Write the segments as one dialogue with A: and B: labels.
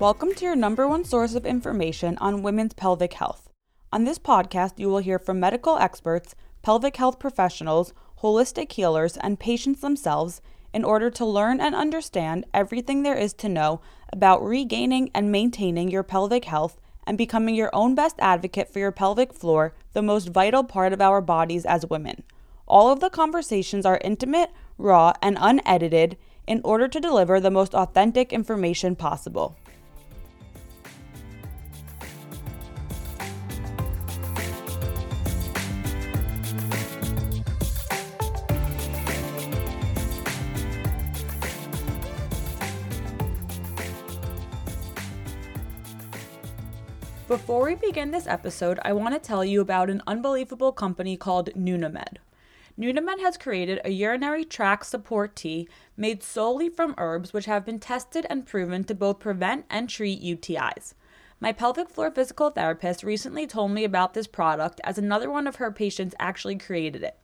A: Welcome to your number one source of information on women's pelvic health. On this podcast, you will hear from medical experts, pelvic health professionals, holistic healers, and patients themselves in order to learn and understand everything there is to know about regaining and maintaining your pelvic health and becoming your own best advocate for your pelvic floor, the most vital part of our bodies as women. All of the conversations are intimate, raw, and unedited in order to deliver the most authentic information possible. Before we begin this episode, I want to tell you about an unbelievable company called Nunamed. Nunamed has created a urinary tract support tea made solely from herbs which have been tested and proven to both prevent and treat UTIs. My pelvic floor physical therapist recently told me about this product as another one of her patients actually created it.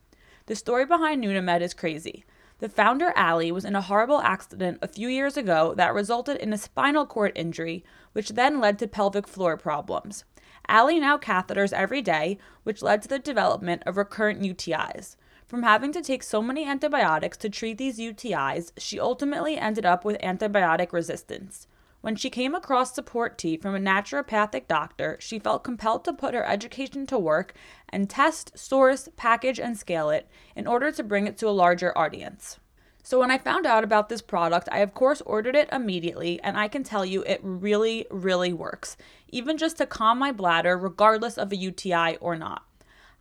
A: The story behind Nunamed is crazy. The founder, Allie, was in a horrible accident a few years ago that resulted in a spinal cord injury, which then led to pelvic floor problems. Allie now catheters every day, which led to the development of recurrent UTIs. From having to take so many antibiotics to treat these UTIs, she ultimately ended up with antibiotic resistance. When she came across support tea from a naturopathic doctor, she felt compelled to put her education to work and test, source, package, and scale it in order to bring it to a larger audience. So, when I found out about this product, I of course ordered it immediately, and I can tell you it really, really works, even just to calm my bladder, regardless of a UTI or not.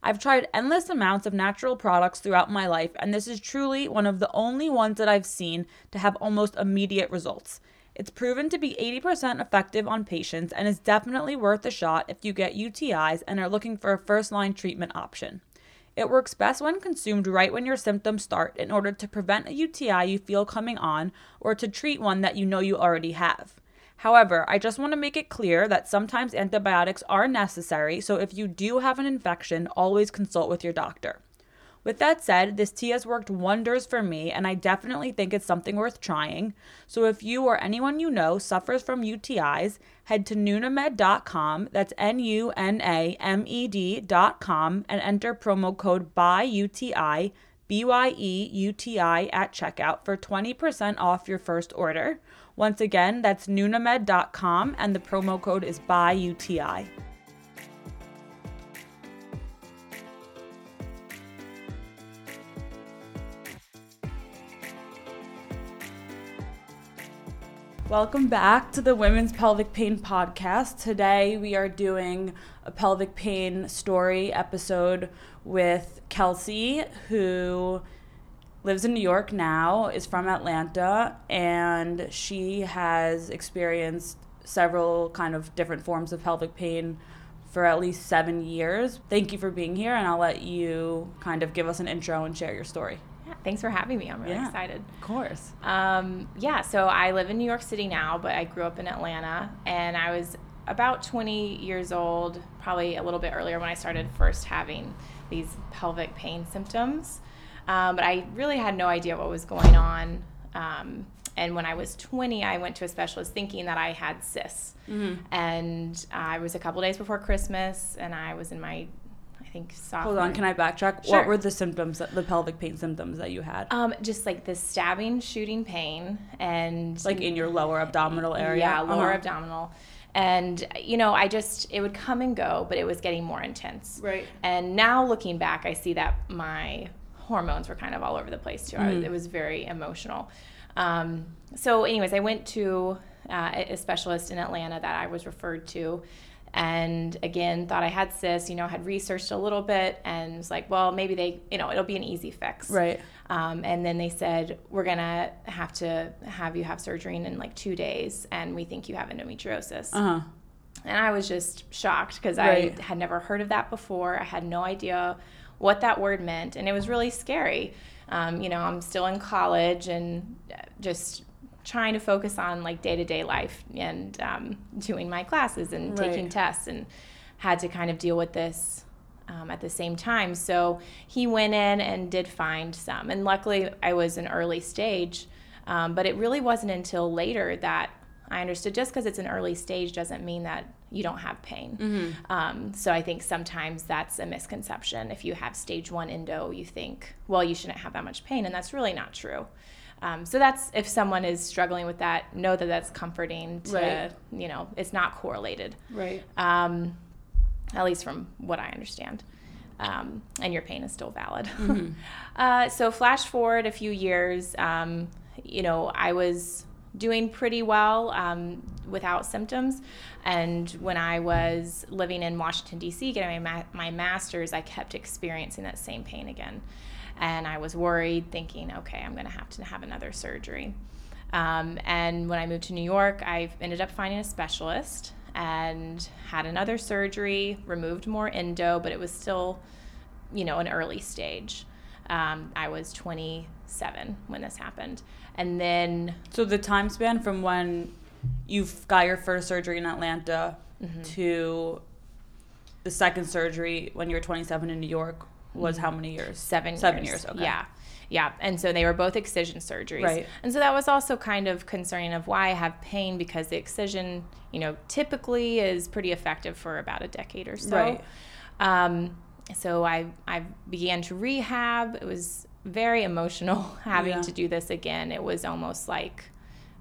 A: I've tried endless amounts of natural products throughout my life, and this is truly one of the only ones that I've seen to have almost immediate results. It's proven to be 80% effective on patients and is definitely worth a shot if you get UTIs and are looking for a first line treatment option. It works best when consumed right when your symptoms start in order to prevent a UTI you feel coming on or to treat one that you know you already have. However, I just want to make it clear that sometimes antibiotics are necessary, so if you do have an infection, always consult with your doctor. With that said, this tea has worked wonders for me, and I definitely think it's something worth trying. So if you or anyone you know suffers from UTIs, head to nunamed.com, that's N U N A M E D.com, and enter promo code BYEUTI, B Y E U T I, at checkout for 20% off your first order. Once again, that's nunamed.com, and the promo code is BYEUTI. Welcome back to the Women's Pelvic Pain Podcast. Today we are doing a pelvic pain story episode with Kelsey, who lives in New York now, is from Atlanta, and she has experienced several kind of different forms of pelvic pain for at least seven years. Thank you for being here, and I'll let you kind of give us an intro and share your story.
B: Yeah, thanks for having me. I'm really
A: Yeah.
B: excited.
A: Of course.
B: Um, yeah, so I live in New York City now, but I grew up in Atlanta, and I was about 20 years old, probably a little bit earlier when I started first having these pelvic pain symptoms. Um, but I really had no idea what was going on. Um, and when I was 20, I went to a specialist thinking that I had cysts. And uh, I was a couple days before Christmas, and I was in my, think, sophomore.
A: Hold on, can I backtrack? What were the symptoms, that, the pelvic pain symptoms that you had?
B: Um, just like the stabbing, shooting pain, and
A: like in your lower abdominal area?
B: Yeah, lower
A: Uh-huh.
B: abdominal. And you know, I just it would come and go, but it was getting more intense.
A: Right.
B: And now looking back, I see that my hormones were kind of all over the place too.
A: Mm-hmm.
B: was, it was very emotional. Um, so, anyways, I went to uh, a specialist in Atlanta that I was referred to. And again, thought I had cysts, you know, had researched a little bit and was like, well, maybe they, you know, it'll be an easy fix.
A: Right.
B: Um, and then they said, we're going to have to have you have surgery in, like two days, and we think you have endometriosis.
A: Uh huh.
B: And I was just shocked because
A: Right.
B: I had never heard of that before. I had no idea what that word meant, and it was really scary. Um, you know, I'm still in college and uh, just trying to focus on like day to day life and um, doing my classes and taking tests, and had to kind of deal with this um, at the same time. So he went in and did find some, and luckily I was an early stage. Um, but it really wasn't until later that I understood just because it's an early stage doesn't mean that you don't have pain. Um, so I think sometimes that's a misconception. If you have stage one endo, you think, well, you shouldn't have that much pain, and that's really not true. Um, so that's if someone is struggling with that, know that that's comforting. To
A: Right.
B: you know, it's not correlated
A: Right.
B: um, at least from what I understand. Um, and your pain is still valid. uh, so, flash forward a few years, um, you know, I was doing pretty well um, without symptoms. And when I was living in Washington, D.C., getting my, ma- my master's, I kept experiencing that same pain again. And I was worried, thinking, okay, I'm going to have to have another surgery. Um, and when I moved to New York, I ended up finding a specialist and had another surgery, removed more endo, but it was still, you know, an early stage. Um, I was 27 when this happened. And then,
A: So the time span from when you got your first surgery in Atlanta
B: Mm-hmm.
A: to the second surgery when you were 27 in New York was how many years?
B: seven
A: Seven
B: years.
A: years, okay.
B: Yeah. Yeah. And so they were both excision surgeries.
A: Right.
B: And so that was also kind of concerning of why I have pain because the excision, you know, typically is pretty effective for about a decade or so.
A: Right.
B: Um, so I, I began to rehab. It was very emotional having
A: Yeah.
B: to do this again. It was almost like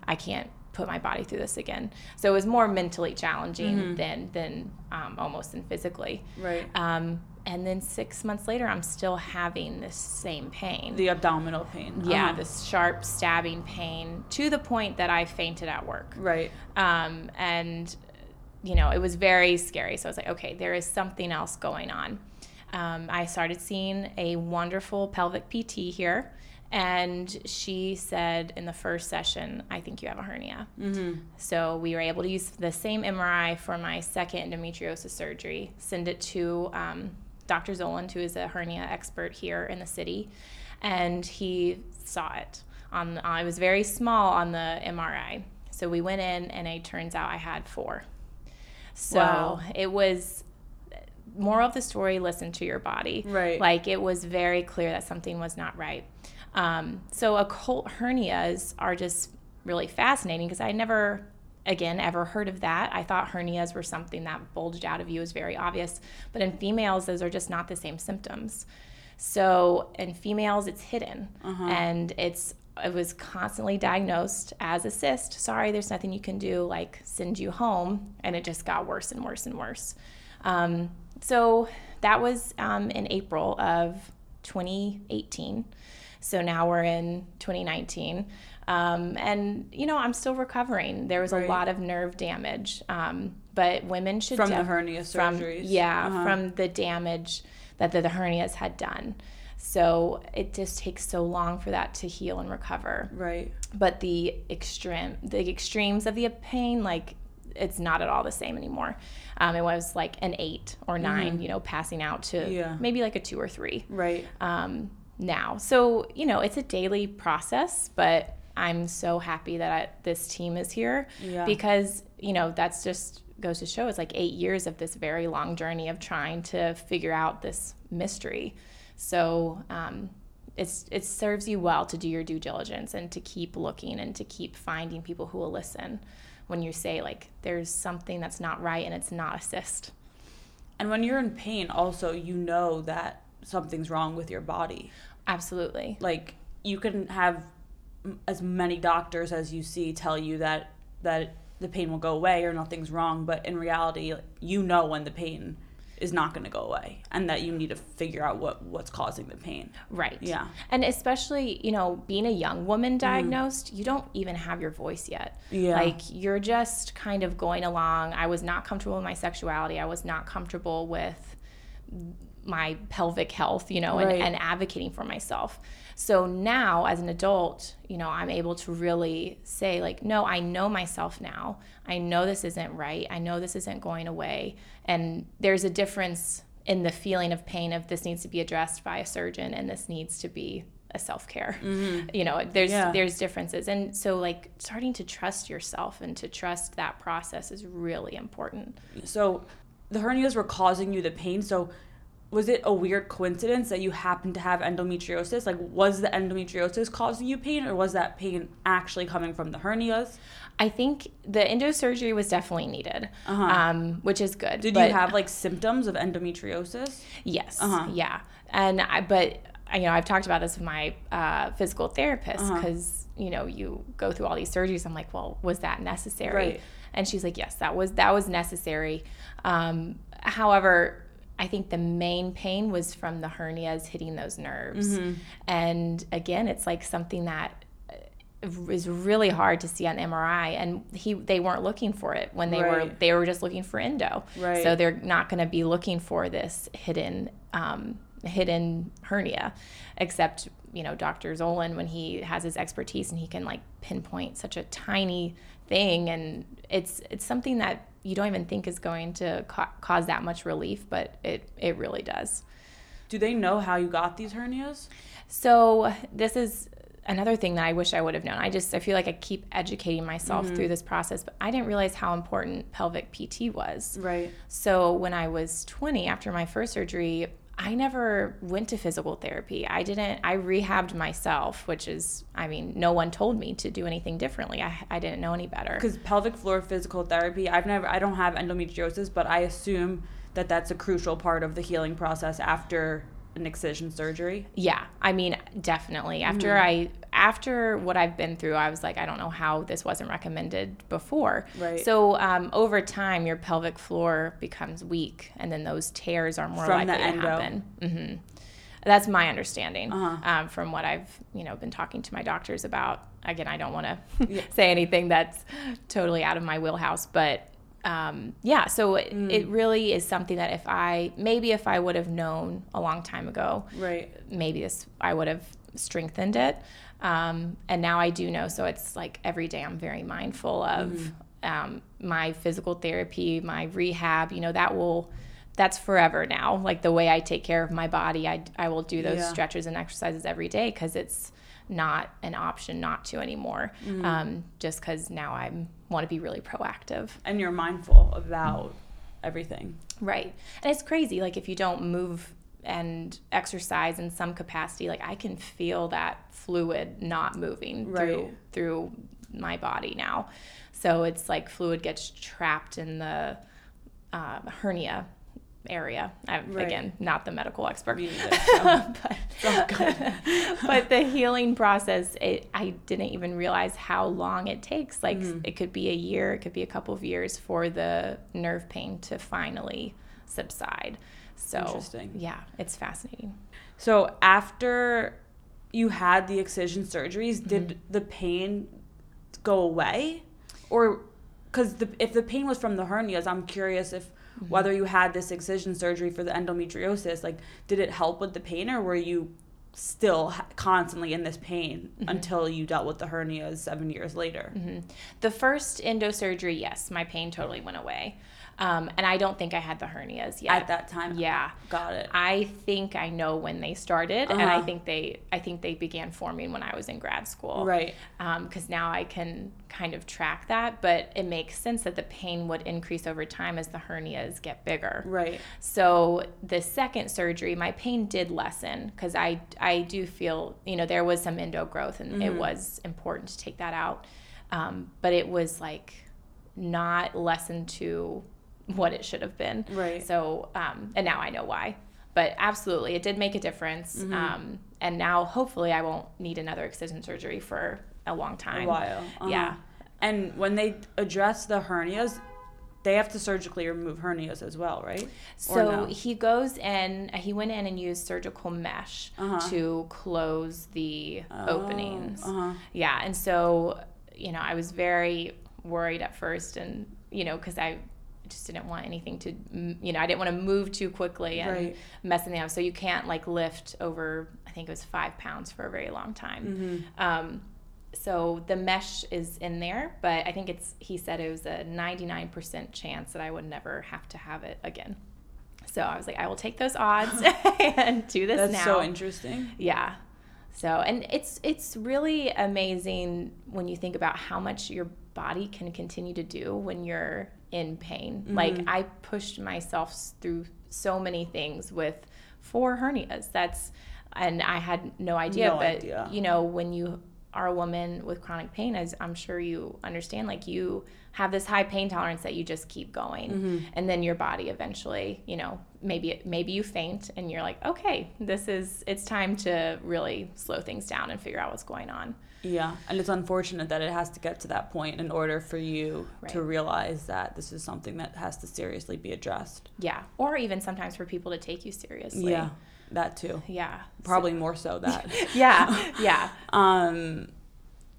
B: I can't put my body through this again. So it was more mentally challenging
A: Mm-hmm.
B: than, than um, almost than physically.
A: Right.
B: Um, and then six months later, I'm still having this same pain.
A: The abdominal pain.
B: yeah,
A: Uh-huh.
B: this sharp stabbing pain to the point that I fainted at work.
A: Right.
B: Um, and, you know, it was very scary. So I was like, okay, there is something else going on. Um, I started seeing a wonderful pelvic PT here. And she said in the first session, I think you have a hernia.
A: Mm-hmm.
B: So we were able to use the same MRI for my second endometriosis surgery, send it to um, Dr. Zoland, who is a hernia expert here in the city, and he saw it. On uh, it was very small on the MRI. So we went in, and it turns out I had four. So
A: Wow.
B: it was more of the story listen to your body
A: Right.
B: like it was very clear that something was not right um, so occult hernias are just really fascinating because i never again ever heard of that? I thought hernias were something that bulged out of you is very obvious but in females those are just not the same symptoms. So in females it's hidden. And it's it was constantly diagnosed as a cyst. Sorry there's nothing you can do like send you home and it just got worse and worse and worse. Um, so that was um, in April of 2018. So now we're in 2019. Um, and, you know, I'm still recovering. There was a lot of nerve damage. Um, but women should
A: From the hernia
B: from-
A: surgeries.
B: yeah,
A: Uh-huh.
B: from the damage that the, the hernias had done. So it just takes so long for that to heal and recover
A: Right.
B: but the extreme the extremes of the pain like it's not at all the same anymore um, it was like an eight or 9 you know passing out to
A: Mm-hmm. Yeah.
B: maybe like a two or three
A: Right.
B: um, now so you know it's a daily process but i'm so happy that I, this team is here
A: Yeah.
B: because you know that's just goes to show it's like eight years of this very long journey of trying to figure out this mystery so um, it's it serves you well to do your due diligence and to keep looking and to keep finding people who will listen when you say like there's something that's not right and it's not a cyst
A: And when you're in pain, also, you know that something's wrong with your body.
B: absolutely
A: Like, you can have as many doctors as you see tell you that that the pain will go away or nothing's wrong, but in reality, you know when the pain is not going to go away and that you need to figure out what what's causing the pain.
B: right
A: Yeah.
B: and especially you know being a young woman mm-hmm. diagnosed you don't even have your voice yet
A: Yeah.
B: like you're just kind of going along i was not comfortable with my sexuality i was not comfortable with my pelvic health, you know, and,
A: Right.
B: and advocating for myself. So now, as an adult, you know, I'm able to really say, like, no, I know myself now. I know this isn't right. I know this isn't going away. And there's a difference in the feeling of pain of this needs to be addressed by a surgeon and this needs to be a self-care mm-hmm. you know there's
A: Yeah.
B: there's differences and so like starting to trust yourself and to trust that process is really important
A: So the hernias were causing you the pain. So was it a weird coincidence that you happened to have endometriosis? Like, was the endometriosis causing you pain, or was that pain actually coming from the hernias?
B: I think the endo surgery was definitely needed, uh-huh. um, which is good.
A: Did but, you have like symptoms of endometriosis?
B: Yes. Uh-huh. Yeah. And I, but you know, I've talked about this with my uh, physical therapist because uh-huh. you know you go through all these surgeries. I'm like, well, was that necessary? Right. And she's like, yes, that was that was necessary. Um, however, I think the main pain was from the hernias hitting those nerves. Mm-hmm. And again, it's like something that uh, really hard to see on MRI and he they weren't looking for it when they right. were they were just looking for endo. Right. So they're not going to be looking for this hidden um, hidden hernia except you know Dr. Zolan when he has his expertise and he can like pinpoint such a tiny thing and it's it's something that you don't even think is going to ca- cause that much relief, but it it really does.
A: Do they know how you got these hernias?
B: So this is another thing that I wish I would have known. I just I feel like I keep educating myself mm-hmm. through this process, but I didn't realize how important pelvic PT was.
A: Right.
B: So when I was 20 after my first surgery, I never went to physical therapy. I didn't, I rehabbed myself, which is, I mean, no one told me to do anything differently. I, I didn't know any better.
A: Because pelvic floor physical therapy, I've never, I don't have endometriosis, but I assume that that's a crucial part of the healing process after an excision surgery?
B: Yeah, I mean, definitely. After mm-hmm. I after what I've been through, I was like, I don't know how this wasn't recommended before.
A: Right.
B: So um, over time, your pelvic floor becomes weak, and then those tears are more from likely to happen. Mm-hmm. That's my understanding uh-huh. um, from what I've you know been talking to my doctors about. Again, I don't want to yeah. say anything that's totally out of my wheelhouse, but um, yeah, so mm. it really is something that if I maybe if I would have known a long time ago,
A: right?
B: Maybe this I would have strengthened it, um, and now I do know. So it's like every day I'm very mindful of mm-hmm. um, my physical therapy, my rehab. You know that will that's forever now. Like the way I take care of my body, I I will do those yeah. stretches and exercises every day because it's not an option not to anymore. Mm-hmm. Um, just because now I want to be really proactive.
A: And you're mindful about everything.
B: Right. And it's crazy. Like if you don't move and exercise in some capacity, like I can feel that fluid not moving right. through through my body now. So it's like fluid gets trapped in the uh, hernia area. I'm, right. Again, not the medical expert. but, but, the healing process, it, I didn't even realize how long it takes. Like mm-hmm. it could be a year, it could be a couple of years for the nerve pain to finally subside. So, Interesting. yeah, it's fascinating.
A: So after you had the excision surgeries, mm-hmm. did the pain go away? Or because if the pain was from the hernias, I'm curious if mm-hmm. whether you had this excision surgery for the endometriosis like did it help with the pain or were you still constantly in this pain mm-hmm. until you dealt with the hernias seven years later
B: mm-hmm. the first endo surgery yes my pain totally went away um, and I don't think I had the hernias yet
A: at that time.
B: Yeah,
A: got it.
B: I think I know when they started, uh-huh. and I uh-huh. think they, I think they began forming when I was in grad school.
A: Right.
B: Because um, now I can kind of track that, but it makes sense that the pain would increase over time as the hernias get bigger.
A: Right.
B: So the second surgery, my pain did lessen because I, I do feel, you know, there was some endo growth, and mm-hmm. it was important to take that out. Um, but it was like not lessened to what it should have been.
A: Right.
B: So, um, and now I know why. But absolutely, it did make a difference. Mm-hmm. Um, and now, hopefully, I won't need another excision surgery for a long time.
A: A while. Uh-huh.
B: Yeah.
A: And when they address the hernias, they have to surgically remove hernias as well, right?
B: So no? he goes in, he went in and used surgical mesh uh-huh. to close the oh, openings. Uh-huh. Yeah. And so, you know, I was very worried at first and, you know, because I just didn't want anything to you know i didn't want to move too quickly and right. mess anything up. So you can't like lift over i think it was five pounds for a very long time. Mm-hmm. um, so the mesh is in there but i think it's he said it was a 99% chance that i would never have to have it again. So i was like i will take those odds and do this
A: That's
B: now.
A: so interesting.
B: Yeah. So and it's it's really amazing when you think about how much your body can continue to do when you're in pain. Mm-hmm. Like I pushed myself through so many things with four hernias. That's and I had no idea.
A: No
B: but
A: idea.
B: you know, when you are a woman with chronic pain, as I'm sure you understand, like you have this high pain tolerance that you just keep going,
A: Mm-hmm.
B: and then your body eventually, you know, maybe maybe you faint, and you're like, okay, this is it's time to really slow things down and figure out what's going on.
A: Yeah, and it's unfortunate that it has to get to that point in order for you to realize that this is something that has to seriously be addressed.
B: Yeah, or even sometimes for people to take you seriously.
A: Yeah, that too.
B: yeah,
A: Probably more so that.
B: yeah, yeah.
A: um,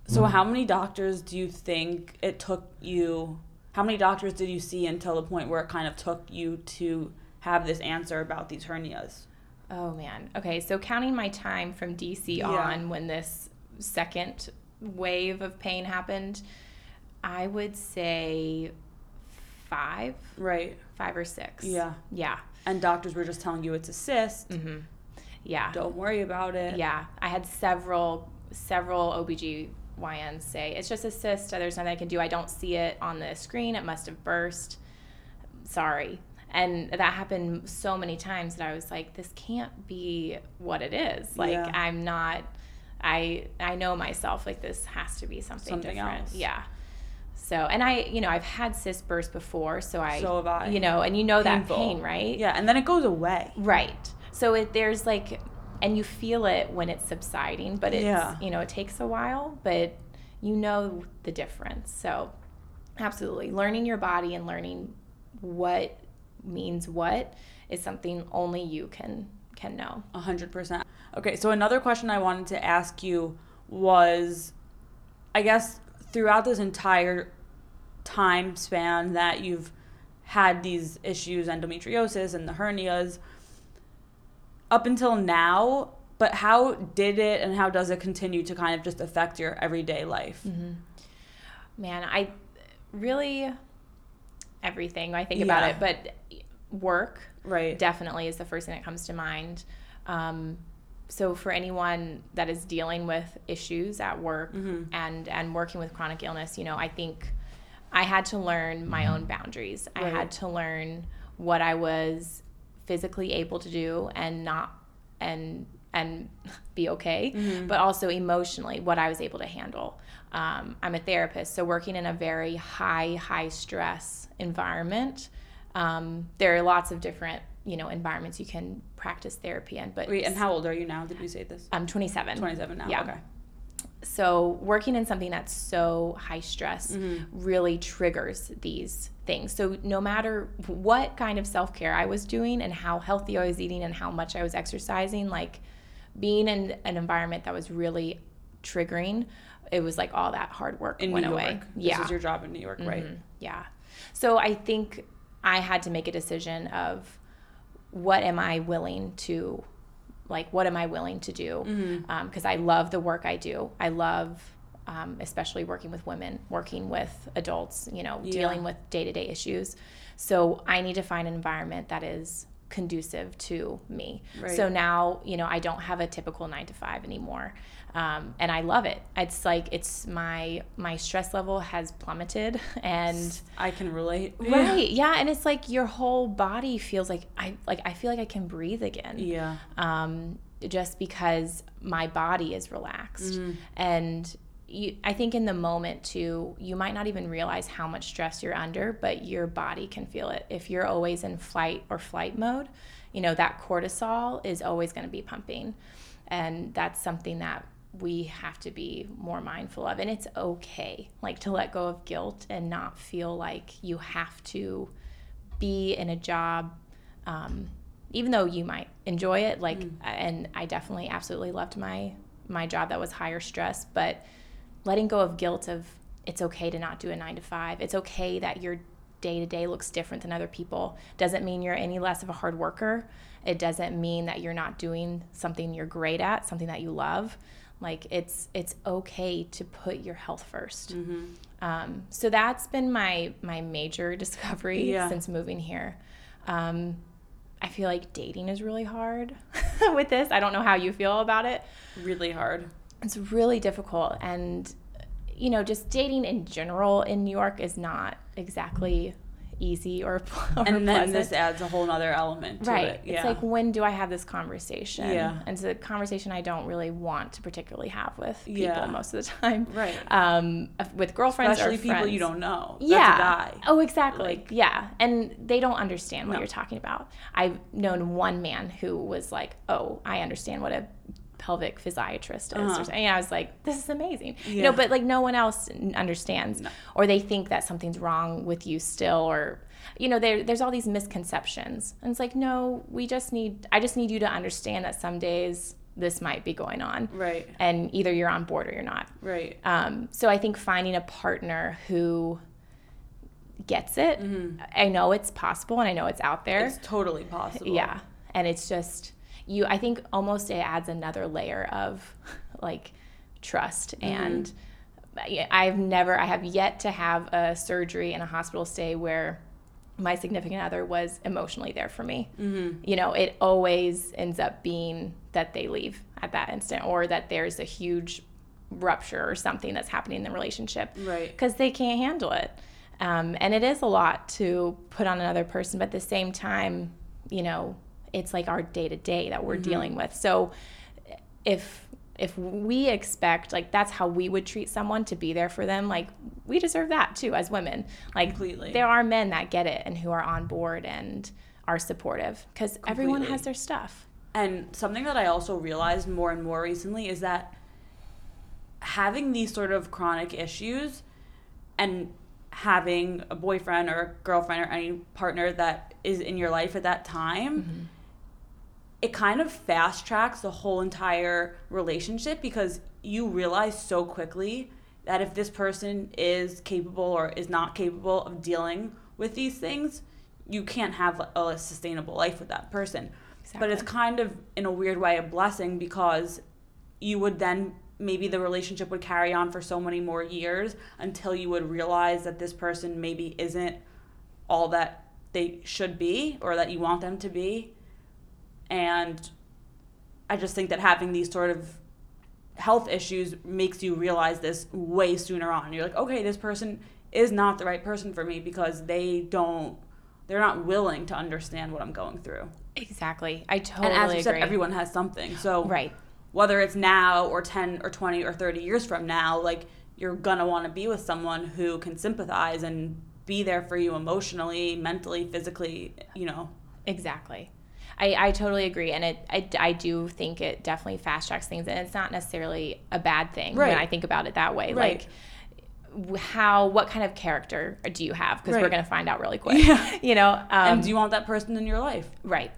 A: so how many doctors do you think it took you? How many doctors did you see until the point where it kind of took you to have this answer about these hernias?
B: Oh man. Okay, so counting my time from DC
A: Yeah.
B: on when this second wave of pain happened, I would say five,
A: Right.
B: five or six.
A: Yeah.
B: Yeah.
A: And doctors were just telling you it's a cyst.
B: Mm-hmm. Yeah.
A: Don't worry about it.
B: Yeah. I had several several OBGYNs say it's just a cyst. There's nothing I can do. I don't see it on the screen. It must have burst. Sorry. And that happened so many times that I was like, this can't be what it is. Like
A: Yeah.
B: I'm not I I know myself like this has to be something,
A: Something
B: different.
A: else.
B: Yeah. So and I you know I've had cysts burst before, so I
A: So have I.
B: you know and you know
A: Painful.
B: that pain right
A: Yeah, and then it goes away.
B: Right. So it, there's like, and you feel it when it's subsiding, but it's,
A: Yeah.
B: you know, it takes a while, but you know the difference. So absolutely. Learning your body and learning what means what is something only you can can know.
A: A hundred percent. Okay, so another question I wanted to ask you was, I guess throughout this entire time span that you've had these issues, endometriosis and the hernias, up until now, but how did it and how does it continue to kind of just affect your everyday life?
B: Man, I really everything I think about it, but work
A: Right.
B: definitely is the first thing that comes to mind. Um, so for anyone that is dealing with issues at work
A: Mm-hmm.
B: and and working with chronic illness, you know, I think I had to learn my own boundaries. I had to learn what I was physically able to do and not and and be okay,
A: Mm-hmm.
B: but also emotionally what I was able to handle. Um, I'm a therapist, so working in a very high high stress environment. Um, there are lots of different you know environments you can practice therapy in, but
A: Wait, and how old are you now? Did you say this?
B: I'm 27.
A: 27 now.
B: Yeah.
A: Okay.
B: So working in something that's so high stress
A: Mm-hmm.
B: really triggers these things. So no matter what kind of self-care I was doing and how healthy I was eating and how much I was exercising, like being in an environment that was really triggering, it was like all that hard work
A: In
B: went
A: New
B: away.
A: York.
B: Yeah.
A: This is your job in New York, right?
B: Mhm. Yeah. So I think I had to make a decision of what am I willing to, like, what am I willing to do?
A: Mm-hmm.
B: Because I love the work I do. I love, um, especially working with women, working with adults, you know,
A: Yeah.
B: dealing with day to day issues. So I need to find an environment that is conducive to me.
A: Right.
B: So now, you know, I don't have a typical nine to five anymore. Um, and I love it. It's like it's my my stress level has plummeted, and
A: I can relate.
B: right, yeah, and it's like your whole body feels like I like I feel like I can breathe again
A: Yeah.
B: um, just because my body is relaxed. And you, I think in the moment too, you might not even realize how much stress you're under, but your body can feel it. If you're always in flight or flight mode, you know, that cortisol is always going to be pumping. And that's something that we have to be more mindful of. And it's okay, like to let go of guilt and not feel like you have to be in a job um, even though you might enjoy it like and i definitely absolutely loved my my job that was higher stress but letting go of guilt of it's okay to not do a nine to five. It's okay that your day to day looks different than other people. Doesn't mean you're any less of a hard worker. It doesn't mean that you're not doing something you're great at something that you love like it's it's okay to put your health 1st um, so that's been my my major discovery
A: Yeah.
B: since moving here um, I feel like dating is really hard with this. I don't know how you feel about it.
A: Really hard.
B: It's really difficult. And, you know, just dating in general in New York is not exactly easy or, or
A: and then
B: pleasant.
A: this adds a whole other element to
B: right
A: it.
B: it's like when do i have this conversation
A: Yeah.
B: and it's a conversation i don't really want to particularly have with people
A: Yeah.
B: most of the time
A: Right.
B: um with girlfriends
A: Especially
B: or
A: people
B: friends.
A: you don't know. That's
B: yeah oh exactly
A: Like-
B: yeah and they don't understand what
A: No.
B: you're talking about i've known one man who was like oh i understand what a pelvic physiatrist is
A: Uh-huh.
B: and i was like this is amazing you know but like no one else understands
A: No.
B: or they think that something's wrong with you still or you know there, there's all these misconceptions and it's like no we just need i just need you to understand that some days this might be going on
A: Right.
B: and either you're on board or you're not
A: Right.
B: um, so I think finding a partner who gets it, I know it's possible and I know it's out there.
A: Mm-hmm. It's totally possible.
B: yeah. And it's just, you, I think almost it adds another layer of like trust.
A: Mm-hmm.
B: And I- I've never, I have yet to have a surgery and a hospital stay where my significant other was emotionally there for me.
A: Mm-hmm.
B: You know, it always ends up being that they leave at that instant or that there's a huge rupture or something that's happening in the relationship
A: Right.
B: because they can't handle it. Um, and it is a lot to put on another person, but at the same time, you know, it's like our day to day that we're mm-hmm. dealing with. So if if we expect like that's how we would treat someone to be there for them, like we deserve that too as women. Like
A: Completely.
B: there are men that get it and who are on board and are supportive because everyone has their stuff.
A: And something that I also realized more and more recently is that having these sort of chronic issues and having a boyfriend or a girlfriend or any partner that is in your life at that time, mm-hmm. It kind of fast tracks the whole entire relationship because you realize so quickly that if this person is capable or is not capable of dealing with these things, you can't have a sustainable life with that person. But it's kind of in a weird way a blessing because you would then maybe the relationship would carry on for so many more years until you would realize that this person maybe isn't all that they should be or that you want them to be. And I just think that having these sort of health issues makes you realize this way sooner on. You're like, okay, this person is not the right person for me because they don't, they're not willing to understand what I'm going through.
B: Exactly. I totally
A: and as you
B: agree.
A: said, everyone has something. So
B: right.
A: whether it's now or 10 or 20 or 30 years from now, like you're going to want to be with someone who can sympathize and be there for you emotionally, mentally, physically, you know.
B: Exactly. I, I totally agree. And it I, I do think it definitely fast tracks things. And it's not necessarily a bad thing
A: Right.
B: when I think about it that way.
A: Right.
B: Like, how, what kind of character do you have? Because we're going to find out really quick.
A: Yeah.
B: You know? Um,
A: and do you want that person in your life?
B: right.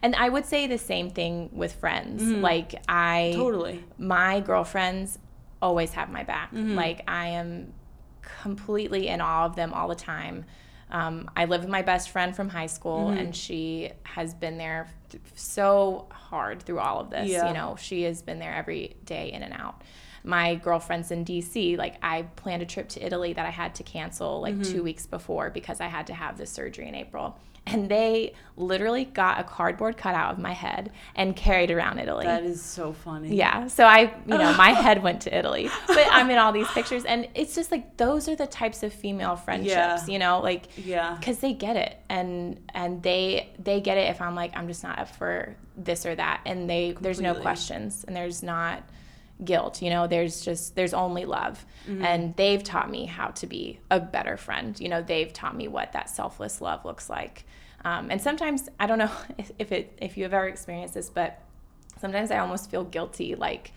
B: And I would say the same thing with friends. Like, I.
A: Totally.
B: my girlfriends always have my back.
A: Mm-hmm.
B: Like I am completely in awe of them all the time. Um, I live with my best friend from high school,
A: Mm-hmm.
B: and she has been there th- so hard through all of this.
A: Yeah.
B: You know, she has been there every day in and out. My girlfriends in DC, like I planned a trip to Italy that I had to cancel like
A: Mm-hmm.
B: two weeks before because I had to have this surgery in April. And they literally got a cardboard cutout of my head and carried around Italy.
A: That is so funny.
B: Yeah. So I, you know, my head went to Italy, but I'm in all these pictures, and it's just like those are the types of female friendships,
A: Yeah.
B: you know, like
A: Yeah.
B: because they get it, and and they they get it if I'm like I'm just not up for this or that, and they there's no questions, and there's not guilt, you know, there's just there's only love,
A: Mm-hmm.
B: and they've taught me how to be a better friend, you know, they've taught me what that selfless love looks like. Um, and sometimes I don't know if, if it if you have ever experienced this, but sometimes I almost feel guilty like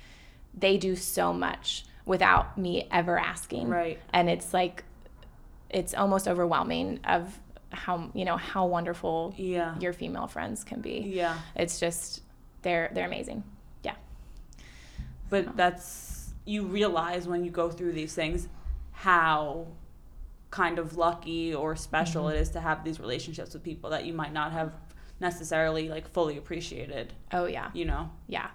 B: they do so much without me ever asking.
A: Right.
B: And it's like it's almost overwhelming of how you know how wonderful
A: Yeah.
B: your female friends can be.
A: Yeah.
B: It's just they're they're amazing. Yeah.
A: But that's you realize when you go through these things how kind of lucky or special
B: Mm-hmm.
A: it is to have these relationships with people that you might not have necessarily like fully appreciated,
B: Oh yeah.
A: you know.
B: Yeah.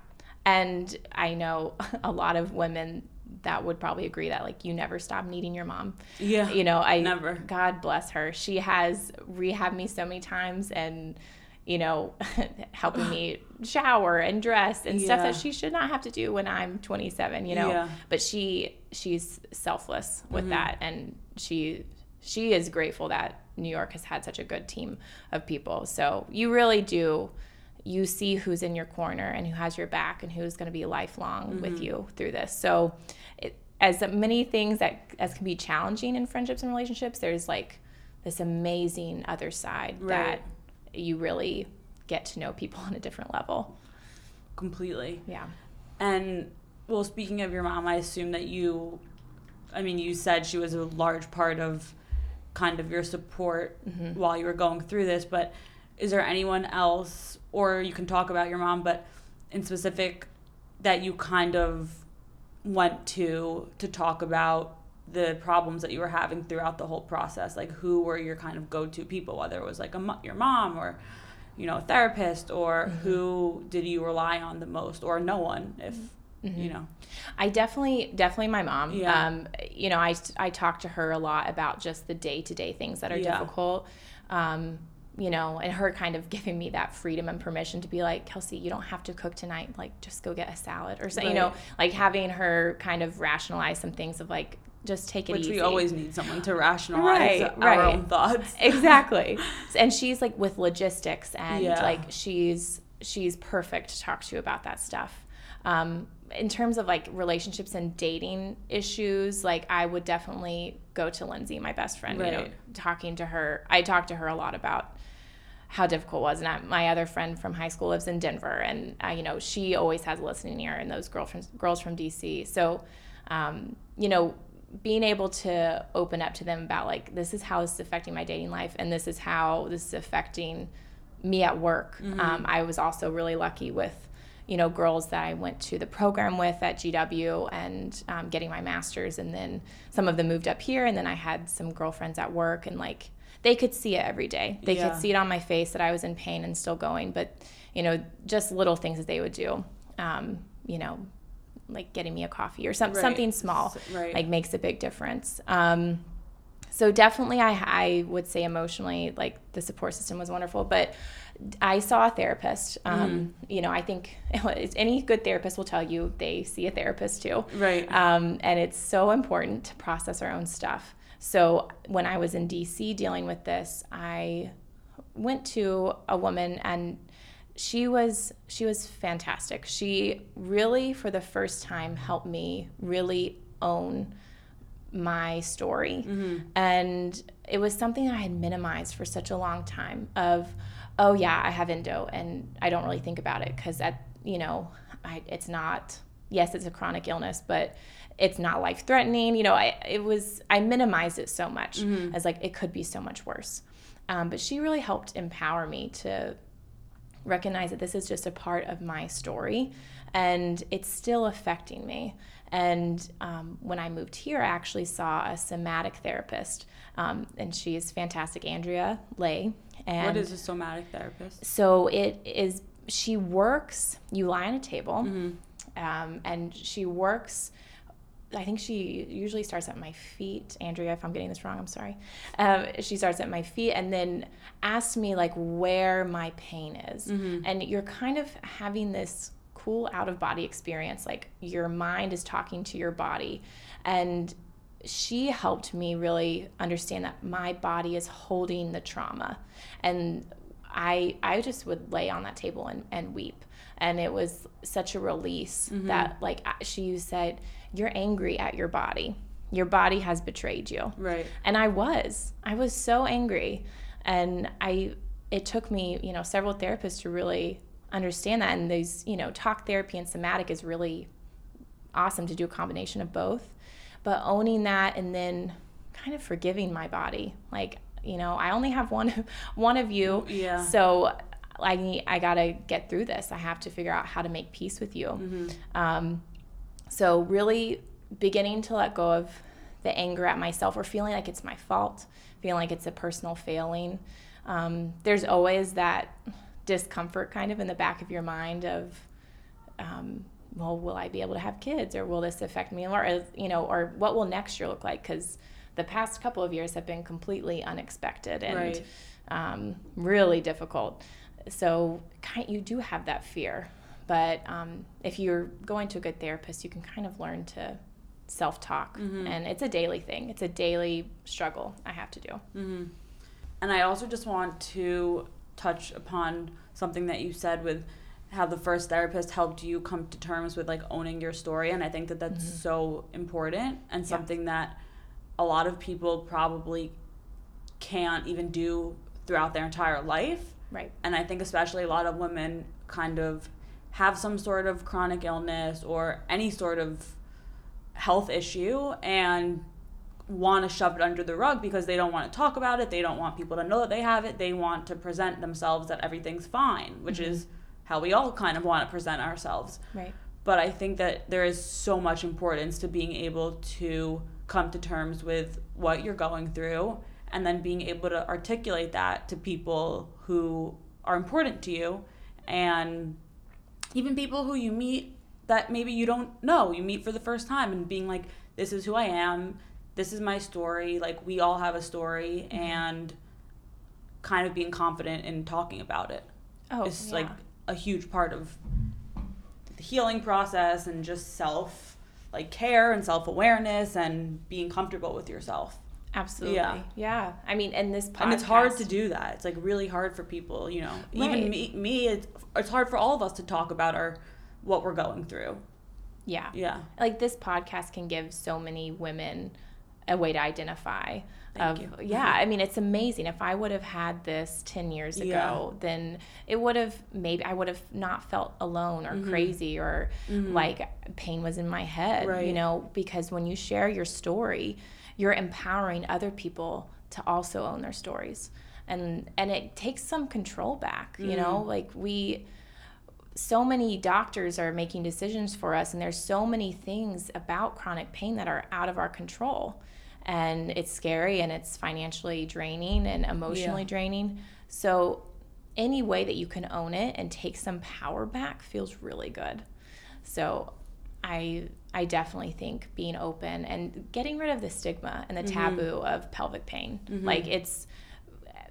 B: And I know a lot of women that would probably agree that like you never stop needing your mom.
A: Yeah.
B: You know, I
A: Never.
B: God bless her. She has rehabbed me so many times and you know, helping me shower and dress and stuff that she should not have to do when I'm 27, you know.
A: Yeah.
B: But she she's selfless with
A: Mm-hmm.
B: that and she she is grateful that New York has had such a good team of people. So you really do you see who's in your corner and who has your back and who's going to be lifelong mm-hmm. with you through this. So it, as many things that as can be challenging in friendships and relationships, there's like this amazing other side right. that you really get to know people on a different level.
A: Completely.
B: Yeah.
A: And well, speaking of your mom, I assume that you, I mean, you said she was a large part of kind of your support mm-hmm. while you were going through this, but is there anyone else, or you can talk about your mom, but in specific, that you kind of went to to talk about the problems that you were having throughout the whole process? Like, who were your kind of go to people, whether it was like a, your mom or you know, a therapist, or mm-hmm. who did you rely on the most, or no one, if mm-hmm. you know?
B: I definitely, definitely my mom. Yeah. Um, you know, I, I talk to her a lot about just the day to day things that are yeah. difficult. Um, you know, and her kind of giving me that freedom and permission to be like, Kelsey, you don't have to cook tonight. Like, just go get a salad or something, right. you know, like having her kind of rationalize some things of like, just take it
A: Which
B: easy.
A: we always need someone to rationalize right, our right. own thoughts.
B: exactly. And she's like with logistics and yeah. like she's she's perfect to talk to about that stuff. Um, in terms of like relationships and dating issues, like I would definitely go to Lindsay, my best friend, right. you know, talking to her. I talked to her a lot about how difficult it was. And I, my other friend from high school lives in Denver, and uh, you know, she always has a listening ear, and those girlfriends, girls from DC. So, um, you know, being able to open up to them about like this is how this is affecting my dating life and this is how this is affecting me at work mm-hmm. um, i was also really lucky with you know girls that i went to the program with at gw and um, getting my master's and then some of them moved up here and then i had some girlfriends at work and like they could see it every day they yeah. could see it on my face that i was in pain and still going but you know just little things that they would do um, you know like getting me a coffee or some, right. something small right. like makes a big difference um, so definitely I, I would say emotionally like the support system was wonderful but i saw a therapist um, mm. you know i think any good therapist will tell you they see a therapist too
A: right
B: um, and it's so important to process our own stuff so when i was in dc dealing with this i went to a woman and she was she was fantastic. She really for the first time helped me really own my story. Mm-hmm. And it was something I had minimized for such a long time of oh yeah, I have endo and I don't really think about it cuz that you know, I, it's not yes, it's a chronic illness, but it's not life threatening. You know, I it was I minimized it so much mm-hmm. as like it could be so much worse. Um, but she really helped empower me to recognize that this is just a part of my story and it's still affecting me. And um, when I moved here, I actually saw a somatic therapist, um, and she is fantastic, Andrea Lay. And
A: what is a somatic therapist?
B: So it is. She works. You lie on a table, mm-hmm. um, and she works I think she usually starts at my feet. Andrea, if I'm getting this wrong, I'm sorry. Um, she starts at my feet and then asks me like where my pain is. Mm-hmm. And you're kind of having this cool out of body experience. Like your mind is talking to your body. And she helped me really understand that my body is holding the trauma. And I I just would lay on that table and, and weep. And it was such a release mm-hmm. that like she said you're angry at your body. Your body has betrayed you.
A: Right.
B: And I was. I was so angry. And I it took me, you know, several therapists to really understand that and these, you know, talk therapy and somatic is really awesome to do a combination of both. But owning that and then kind of forgiving my body. Like, you know, I only have one one of you.
A: Yeah.
B: So I need, I gotta get through this. I have to figure out how to make peace with you. Mm-hmm. Um, so, really beginning to let go of the anger at myself or feeling like it's my fault, feeling like it's a personal failing. Um, there's always that discomfort kind of in the back of your mind of, um, well, will I be able to have kids or will this affect me? Or, you know, or what will next year look like? Because the past couple of years have been completely unexpected and right. um, really difficult. So, you do have that fear but um, if you're going to a good therapist, you can kind of learn to self talk.
A: Mm-hmm.
B: And it's a daily thing, it's a daily struggle I have to do.
A: Mm-hmm. And I also just want to touch upon something that you said with how the first therapist helped you come to terms with like owning your story and i think that that's
B: Mm-hmm.
A: so important and
B: Yeah.
A: something that a lot of people probably can't even do throughout their entire life
B: Right.
A: and i think especially a lot of women kind of have some sort of chronic illness or any sort of health issue and want to shove it under the rug because they don't want to talk about it they don't want people to know that they have it they want to present themselves that everything's fine which mm-hmm. is how we all kind of want to present ourselves
B: Right.
A: but I think that there is so much importance to being able to come to terms with what you're going through and then being able to articulate that to people who are important to you and even people who you meet that maybe you don't know. You meet for the first time and being like this is who I am. This is my story. Like we all have a story mm-hmm. and kind of being confident in talking about it
B: Oh,
A: is
B: yeah.
A: like a huge part of the healing process and just self like care and self-awareness and being comfortable with yourself
B: Absolutely.
A: Yeah.
B: Yeah. I mean, and this podcast.
A: and it's hard to do that it's like really hard for people you know even me me it's, it's hard for all of us to talk about our what we're going through
B: Yeah.
A: yeah
B: Like this podcast can give so many women a way to identify.
A: Thank
B: of,
A: you.
B: Yeah. I mean, it's amazing. If I would have had this 10 years ago,
A: Yeah.
B: then it would have maybe I would have not felt alone or
A: Mm-hmm.
B: crazy or like pain was in my head,
A: Right.
B: you know, because when you share your story, you're empowering other people to also own their stories. And and it takes some control back, you know?
A: Mm-hmm.
B: Like we so many doctors are making decisions for us and there's so many things about chronic pain that are out of our control and it's scary and it's financially draining and emotionally
A: Yeah.
B: draining so any way that you can own it and take some power back feels really good so i i definitely think being open and getting rid of the stigma and the taboo of pelvic pain. Like it's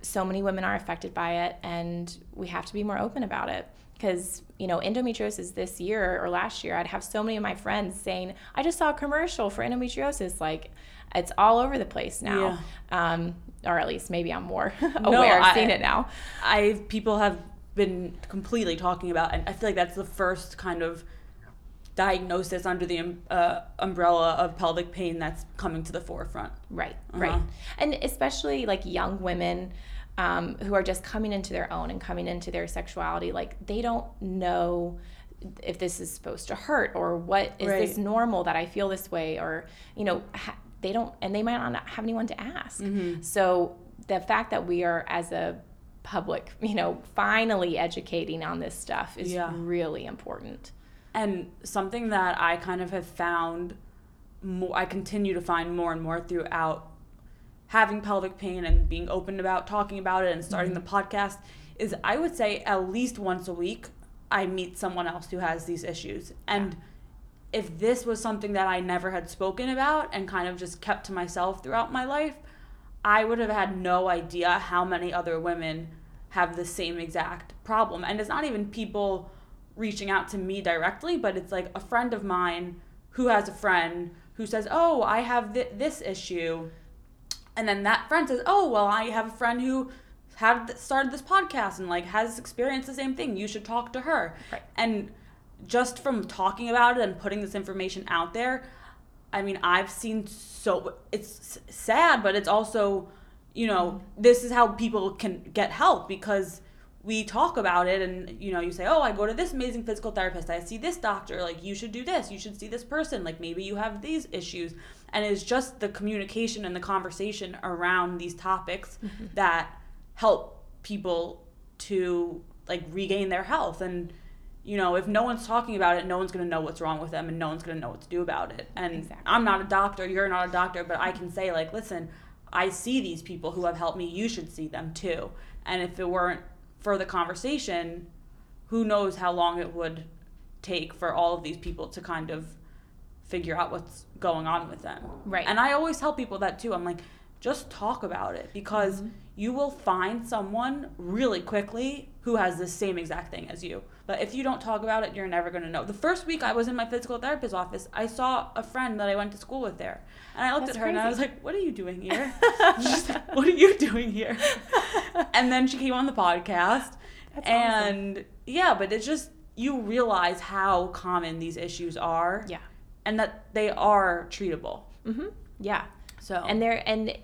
B: so many women are affected by it and we have to be more open about it. Because you know endometriosis this year or last year i'd have so many of my friends saying i just saw a commercial for endometriosis like it's all over the place now. Um, or at least maybe i'm more aware
A: I-
B: of seeing it now.
A: I people have been completely talking about and i feel like that's the first kind of diagnosis under the um, uh, umbrella of pelvic pain that's coming to the forefront
B: Right,
A: Uh-huh.
B: right. And especially like young women um, who are just coming into their own and coming into their sexuality, like they don't know if this is supposed to hurt or what is this normal that I feel this way or, you know, ha- they don't, and they might not have anyone to ask.
A: Mm-hmm.
B: So the fact that we are as a public, you know, finally educating on this stuff is
A: Yeah.
B: really important.
A: And something that I kind of have found more, I continue to find more and more throughout having pelvic pain and being open about talking about it and starting mm-hmm. the podcast is I would say at least once a week I meet someone else who has these issues. And if this was something that I never had spoken about and kind of just kept to myself throughout my life, I would have had no idea how many other women have the same exact problem. And it's not even people reaching out to me directly, but it's like a friend of mine who has a friend who says, "Oh, I have th- this issue." And then that friend says, "Oh, well, I have a friend who had th- started this podcast and like has experienced the same thing. You should talk to her."
B: Right.
A: And just from talking about it and putting this information out there, I mean, I've seen so it's sad, but it's also, you know, this is how people can get help because we talk about it and you know, you say, "Oh, I go to this amazing physical therapist. I see this doctor. Like you should do this. You should see this person. Like maybe you have these issues." And it's just the communication and the conversation around these topics mm-hmm. that help people to like regain their health and you know, if no one's talking about it, no one's going to know what's wrong with them and no one's going to know what to do about it. And
B: Exactly.
A: I'm not a doctor, you're not a doctor, but I can say, like, listen, I see these people who have helped me, you should see them too. And if it weren't for the conversation, who knows how long it would take for all of these people to kind of figure out what's going on with them.
B: Right.
A: And I always tell people that too. I'm like, just talk about it because you will find someone really quickly who has the same exact thing as you. But if you don't talk about it, you're never going to know. The first week I was in my physical therapist's office, I saw a friend that I went to school with there. And I looked
B: That's
A: at her and I was like, What are you doing here? She's like, what are you doing here? and then she came on the podcast.
B: That's
A: and yeah, but it's just, you realize how common these issues are
B: Yeah.
A: and that they are treatable.
B: Mm-hmm. Yeah.
A: So,
B: and there and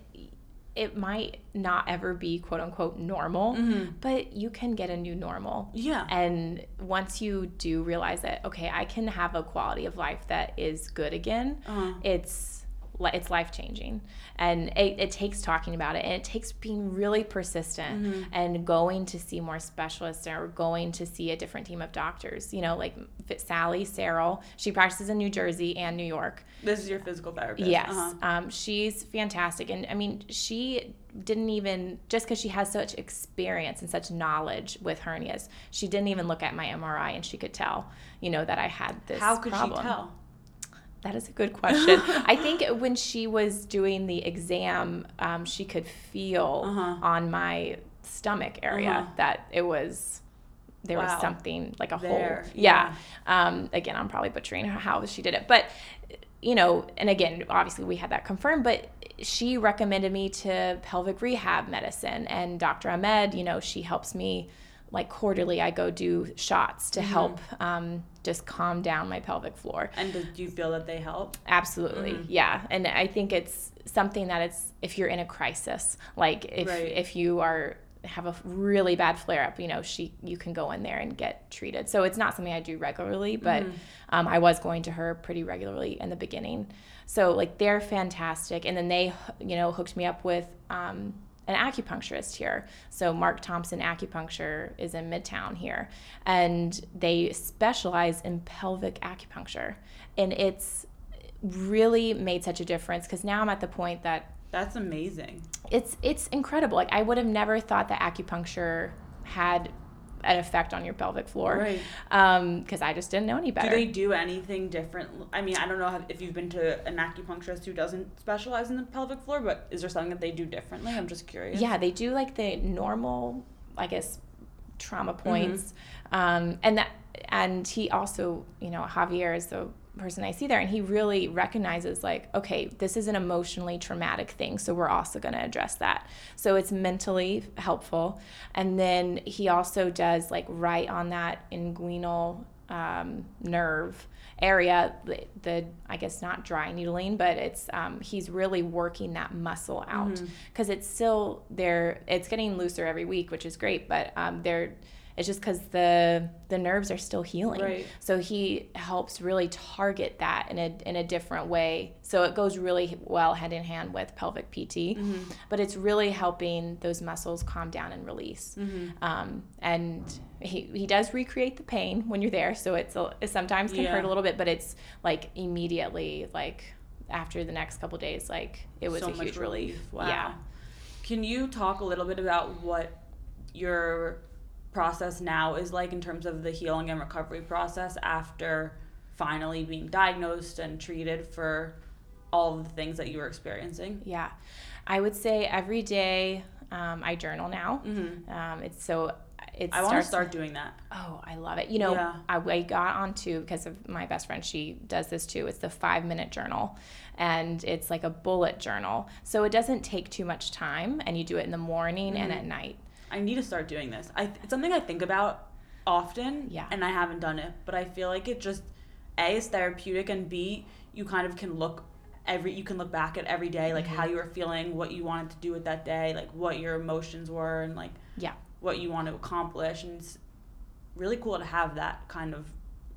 B: it might not ever be quote unquote normal
A: Mhm.
B: but you can get a new normal
A: yeah.
B: and once you do realize that okay i can have a quality of life that is good again
A: Uh-huh.
B: it's it's life changing and it, it takes talking about it and it takes being really persistent
A: Mm-hmm.
B: and going to see more specialists or going to see a different team of doctors you know like sally Sarrel, she practices in new jersey and new york
A: This is your physical therapist.
B: Yes.
A: Uh-huh.
B: Um, she's fantastic. And I mean, she didn't even, just because she has such experience and such knowledge with hernias, she didn't even look at my MRI and she could tell, you know, that I had this.
A: How could
B: problem.
A: she tell?
B: That is a good question. I think when she was doing the exam, um, she could feel
A: Uh-huh.
B: on my stomach area
A: Uh-huh.
B: that it was there
A: Wow.
B: was something like a
A: There,
B: hole. Yeah. Um, again, I'm probably butchering how she did it, but you know, and again, obviously we had that confirmed, but she recommended me to pelvic rehab medicine and Dr. Ahmed, you know, she helps me like quarterly. I go do shots to
A: Mm-hmm.
B: help um, just calm down my pelvic floor.
A: And do you feel that they help?
B: Absolutely.
A: Mm-hmm.
B: Yeah. And I think it's something that it's if you're in a crisis, like if
A: Right.
B: if you are have a really bad flare up, you know, she you can go in there and get treated. So it's not something I do regularly, but
A: Mm-hmm.
B: um, I was going to her pretty regularly in the beginning. So like they're fantastic, and then they you know hooked me up with um, an acupuncturist here. So Mark Thompson Acupuncture is in Midtown here, and they specialize in pelvic acupuncture, and it's really made such a difference because now I'm at the point that
A: That's amazing.
B: it's it's incredible. Like I would have never thought that acupuncture had an effect on your pelvic floor,
A: Right.
B: Because I just didn't know any better.
A: Do they do anything different? I mean, I don't know if you've been to an acupuncturist who doesn't specialize in the pelvic floor, but is there something that they do differently? I'm just curious.
B: yeah, they do like the normal, I guess, trauma
A: Mm-hmm.
B: points, um, and that and he also, you know, Javier is the person I see there, and he really recognizes like, okay, this is an emotionally traumatic thing, so we're also going to address that. So it's mentally helpful, and then he also does like right on that inguinal um, nerve area the, the i guess not dry needling but it's um, he's really working that muscle out. Because it's still there it's getting looser every week which is great but um, they're it's just because the the nerves are still healing.
A: Right.
B: so he helps really target that in a in a different way. So it goes really well hand in hand with pelvic pt but it's really helping those muscles calm down and release. Um, and he, he does recreate the pain when you're there so it's a, it sometimes can
A: Yeah.
B: hurt a little bit but it's like immediately like after the next couple days like it was
A: So
B: a huge relief,
A: Wow.
B: yeah.
A: Can you talk a little bit about what your process now is like in terms of the healing and recovery process after finally being diagnosed and treated for all of the things that you were experiencing?
B: Yeah, I would say every day um, I journal now.
A: Mm-hmm.
B: Um, it's so it
A: I want to start doing that.
B: Oh, I love it. You know,
A: Yeah.
B: I, I got onto because of my best friend. She does this too. It's the five minute journal, and it's like a bullet journal. So it doesn't take too much time, and you do it in the morning and
A: Mm-hmm.
B: at night.
A: I need to start doing this. I, it's something I think about often,
B: Yeah.
A: and I haven't done it. But I feel like it just a is therapeutic, and b you kind of can look every you can look back at every day, like
B: Mm-hmm.
A: how you were feeling, what you wanted to do with that day, like what your emotions were, and like
B: Yeah.
A: what you want to accomplish. And it's really cool to have that kind of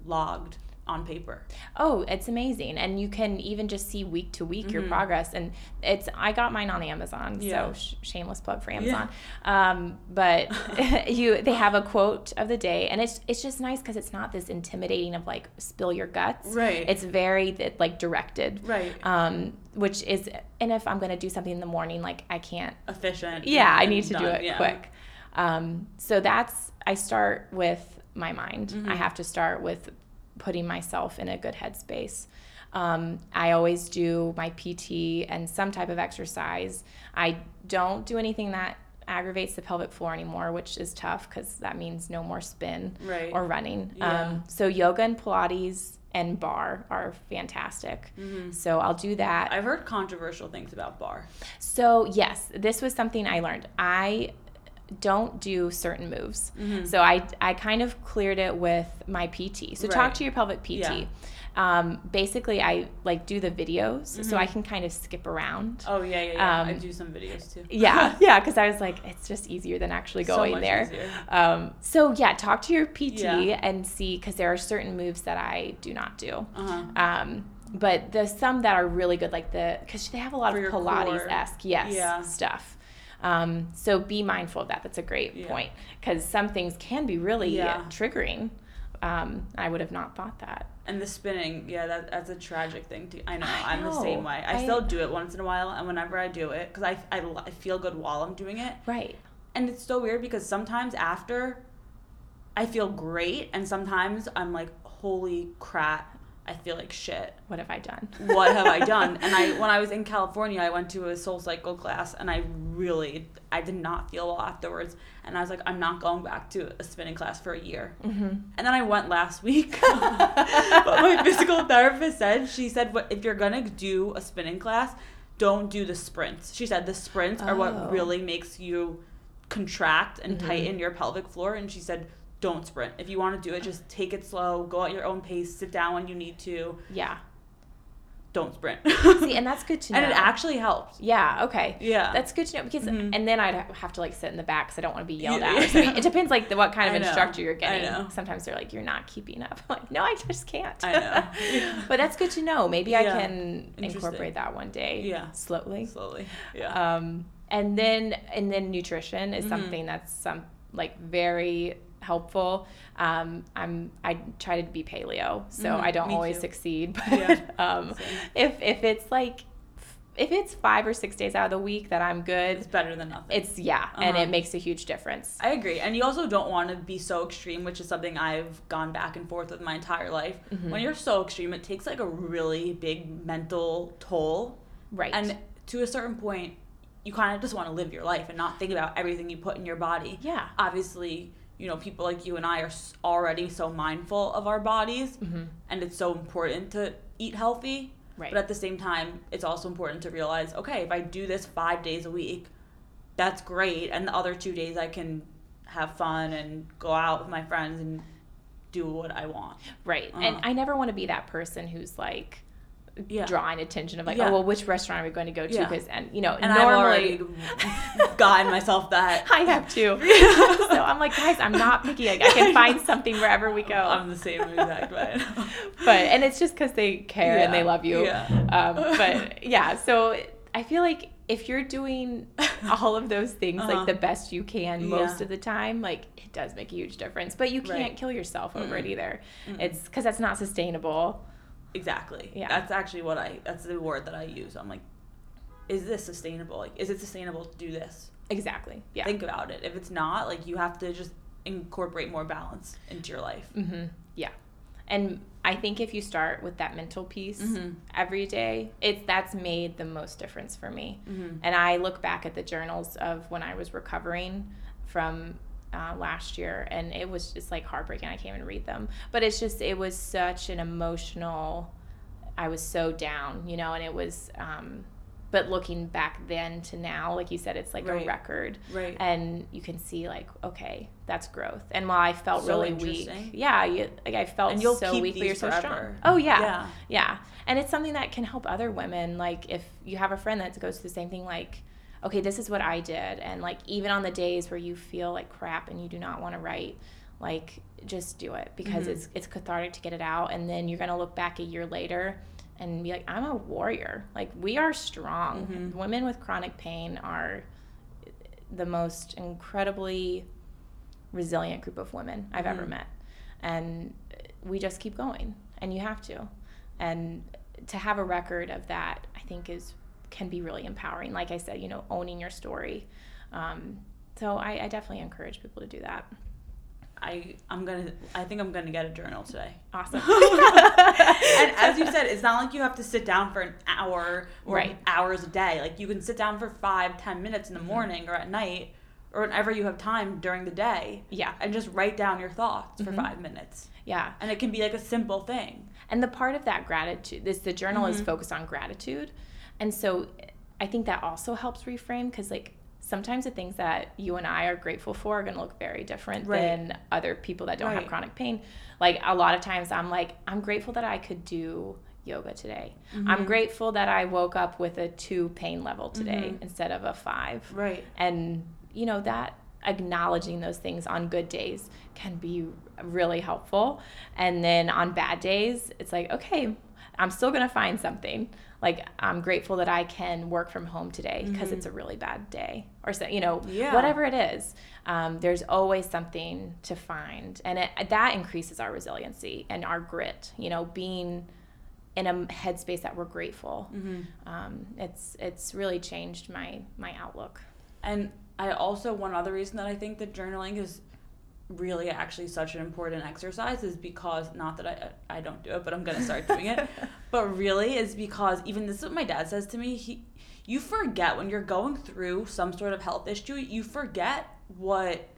A: logged on paper.
B: Oh, it's amazing, and you can even just see week to week your progress. And it's I got mine on Amazon,
A: Mm-hmm. Yeah.
B: so sh- shameless plug for Amazon. Um, but you they have a quote of the day, and it's it's just nice because it's not this intimidating of like spill your guts.
A: Right.
B: It's very like directed.
A: Right.
B: Um, which is, and if I'm gonna do something in the morning, like I can't
A: Efficient.
B: yeah, I need to do it
A: yeah.
B: quick. Um, so that's I start with my mind.
A: Mm-hmm.
B: I have to start with putting myself in a good headspace. Um, I always do my PT and some type of exercise. I don't do anything that aggravates the pelvic floor anymore, which is tough because that means no more spin
A: Right.
B: or running.
A: Yeah.
B: Um, so yoga and Pilates and barre are fantastic. So I'll do that.
A: I've heard controversial things about barre.
B: So, yes, this was something I learned. I don't do certain moves. So I I kind of cleared it with my PT. So talk to your pelvic PT.
A: Yeah.
B: Um, basically, I like do the videos so I can kind of skip around.
A: Oh yeah, yeah, yeah. I
B: Um,
A: do some videos too.
B: Yeah, yeah, because I was like, it's just easier than actually
A: So
B: going
A: much
B: there. Um, so yeah, talk to your PT
A: Yeah.
B: and see because there are certain moves that I do not do.
A: Uh-huh.
B: Um, but the some that are really good, like the because they have a lot
A: For
B: of Pilates esque, yes,
A: Yeah.
B: stuff. Um, so be mindful of that. That's a great
A: Yeah.
B: point because some things can be really
A: Yeah.
B: triggering. Um, I would have not thought that.
A: And the spinning, yeah, that that's a tragic thing. To, I know,
B: I
A: I'm the same way. I,
B: I-
A: still do it once in a while, and whenever I do it, because I I feel good while I'm doing it,
B: Right.
A: and it's so weird because sometimes after, I feel great, and sometimes I'm like, holy crap, I feel like shit.
B: What have I done?
A: What have I done? And I, when I was in California, I went to a Soul Cycle class, and I really, I did not feel well afterwards, and I was like, I'm not going back to a spinning class for a year.
B: Mm-hmm.
A: And then I went last week. but my physical therapist said, she said, "What if you're gonna do a spinning class, don't do the sprints. She said the sprints are
B: Oh.
A: what really makes you contract and
B: Mhm.
A: tighten your pelvic floor. And she said, don't sprint. If you want to do it, just take it slow, go at your own pace, sit down when you need to.
B: Yeah.
A: Don't sprint.
B: See, and that's good to know.
A: and it actually helped.
B: Yeah. Okay.
A: Yeah.
B: That's good to know because,
A: Mhm.
B: and then I'd have to like sit in the back because I don't want to be yelled
A: Yeah.
B: at. It depends like the, what kind of instructor you're
A: I
B: getting.
A: know.
B: Sometimes they're like, you're not keeping up. I'm like, no, I just can't.
A: I know. Yeah.
B: but that's good to know. Maybe I can incorporate that one day.
A: Yeah.
B: Slowly.
A: Slowly. Yeah.
B: Um, and then and then nutrition is
A: Mhm.
B: something that's some like very helpful. Um, I'm I try to be paleo, so
A: Mhm,
B: I don't
A: me
B: always
A: too.
B: succeed. But
A: Yeah,
B: um, if if it's like if it's five or six days out of the week that I'm good,
A: it's better than nothing.
B: it's yeah, and
A: Uh-huh.
B: it makes a huge difference.
A: I agree. And you also don't want to be so extreme, which is something I've gone back and forth with my entire life.
B: Mhm.
A: When you're so extreme, it takes like a really big mental toll.
B: Right.
A: And to a certain point, you kind of just want to live your life and not think about everything you put in your body.
B: yeah.
A: Obviously, you know, people like you and I are already so mindful of our bodies,
B: hmm
A: and it's so important to eat healthy.
B: Right.
A: But at the same time, it's also important to realize okay, if I do this five days a week, that's great. And the other two days, I can have fun and go out with my friends and do what I want.
B: Right.
A: Uh-huh.
B: And I never want to be that person who's like
A: Yeah.
B: drawing attention of like,
A: Yeah.
B: oh well, which restaurant are we going to go to?
A: Yeah.
B: Because and you know,
A: And
B: normally
A: I've already gotten myself that.
B: I have too. so I'm like, guys, I'm not picky. Like I can find something wherever we go.
A: I'm the same exact way.
B: but and it's just because they care and they love you.
A: Yeah.
B: Um, but yeah, so I feel like if you're doing all of those things
A: Uh-huh.
B: like the best you can most
A: Yeah.
B: of the time, like it does make a huge difference. But you can't
A: Right.
B: kill yourself over it
A: Mm-mm.
B: either.
A: Mm-mm.
B: It's because that's not sustainable.
A: Exactly.
B: Yeah.
A: That's actually what I. That's the word that I use. I'm like, is this sustainable? Like, is it sustainable to do this?
B: Exactly. Yeah.
A: Think about it. If it's not, like, you have to just incorporate more balance into your life.
B: Mm-hmm. Yeah. And I think if you start with that mental piece
A: Mhm.
B: every day, it's that's made the most difference for me.
A: Mhm.
B: And I look back at the journals of when I was recovering from uh, last year, and it was just like heartbreaking. I can't even read them, but it's just it was such an emotional. I was so down, you know, and it was. Um, but looking back then to now, like you said, it's like
A: Right.
B: a record
A: Right.
B: and you can see like okay that's growth and while i felt
A: So
B: really weak yeah you, like i felt
A: And you'll
B: so weak but you're
A: these
B: so strong oh yeah.
A: Yeah.
B: yeah and it's something that can help other women like if you have a friend that goes through the same thing like okay this is what i did and like even on the days where you feel like crap and you do not want to write like just do it because
A: Mhm.
B: it's it's cathartic to get it out and then you're gonna look back a year later and be like i'm a warrior like we are strong
A: Mhm.
B: women with chronic pain are the most incredibly resilient group of women I've ever
A: Mhm.
B: met. And we just keep going and you have to. And to have a record of that, I think is can be really empowering. Like I said, you know, owning your story. Um, so I, I definitely encourage people to do that.
A: I I'm gonna I think I'm gonna get a journal today.
B: Awesome.
A: and as you said, it's not like you have to sit down for an hour or
B: Right.
A: hours a day. Like you can sit down for five, ten minutes
B: Mm-hmm.
A: in the morning or at night or whenever you have time during the day
B: yeah.
A: and just write down your thoughts for
B: Mhm.
A: five minutes.
B: Yeah.
A: And it can be like a simple thing.
B: And the part of that gratitude, this the journal is
A: Mhm.
B: focused on gratitude, and so I think that also helps reframe because like sometimes the things that you and I are grateful for are going to look very different
A: Right.
B: than other people that don't
A: Right.
B: have chronic pain. Like a lot of times, I'm like, I'm grateful that I could do yoga today. I'm
A: Mhm.
B: grateful that I woke up with a two pain level today
A: Mhm.
B: instead of a five
A: Right.
B: and you know that acknowledging those things on good days can be really helpful and then on bad days it's like okay i'm still going to find something like i'm grateful that i can work from home today because
A: Mhm.
B: it's a really bad day. Or so you know
A: Yeah.
B: whatever it is um, there's always something to find. And it, that increases our resiliency and our grit you know being in a headspace that we're grateful.
A: Hmm
B: um, it's it's really changed my my outlook.
A: And I also one other reason that I think that journaling is really actually such an important exercise is because not that I I don't do it, but I'm gonna start doing it. But really is because even this is what my dad says to me. He you forget when you're going through some sort of health issue, you forget what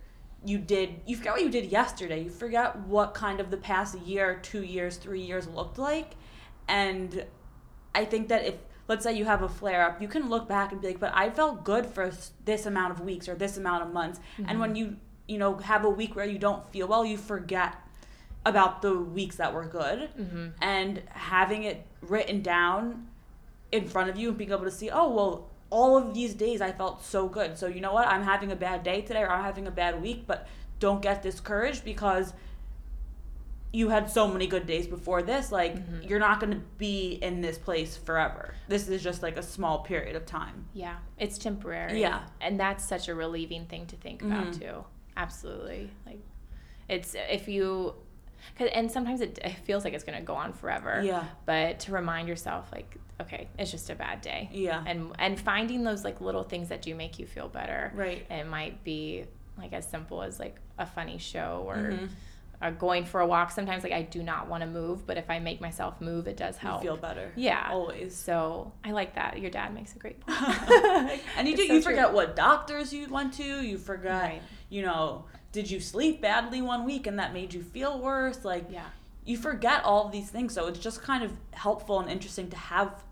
A: you did you forget what you did yesterday. You forget what kind of the past year, two years, three years looked like. And I think that if let's say you have a flare up, you can look back and be like, but I felt good for this amount of weeks or this amount of months. And when mm-hmm. you you know have a week where you don't feel well, you forget about the weeks that were good.
B: mm-hmm.
A: And having it written down in front of you and being able to see, oh well, all of these days I felt so good. So you know what? I'm having a bad day today or I'm having a bad week, but don't get discouraged because you had so many good days before this like
B: Mhm.
A: you're not going to be in this place forever this is just like a small period of time
B: Yeah, it's temporary.
A: Yeah.
B: And that's such a relieving thing to think about
A: Mhm.
B: too. Absolutely. Like it's if you cause, and sometimes it, it feels like it's going to go on forever.
A: yeah
B: But to remind yourself like okay, it's just a bad day.
A: yeah
B: And and finding those like little things that do make you feel better.
A: right
B: It might be like as simple as like a funny show or
A: Mhm.
B: uh, going for a walk. Sometimes like I do not want to move, but if I make myself move, it does
A: you
B: help.
A: feel better
B: yeah.
A: always
B: So I like that. Your dad makes a great point.
A: and you do
B: so
A: you
B: true.
A: forget what doctors you went to you forgot
B: Right.
A: You know did you sleep badly one week and that made you feel worse like
B: Yeah.
A: you forget all of these things so it's just kind of helpful and interesting to have